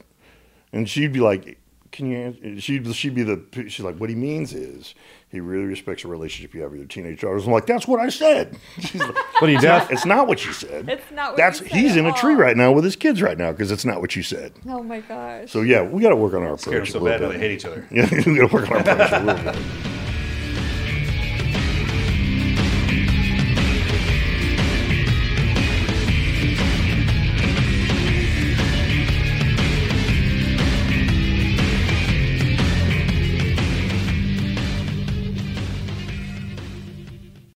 And she'd be like, can you? Answer? She'd she'd be the. She's like, what he means is he really respects the relationship you have with your teenage daughters. I'm like, that's what I said. She's like, [LAUGHS] What are you deaf? it's not what you said. It's not what That's you said he's at in a tree right now with his kids right now because it's not what you said. Oh my gosh. So yeah, we got to work on our Scared them approach. so a little bad that they hate each other. [LAUGHS] Yeah, we got to work on our approach a little bit.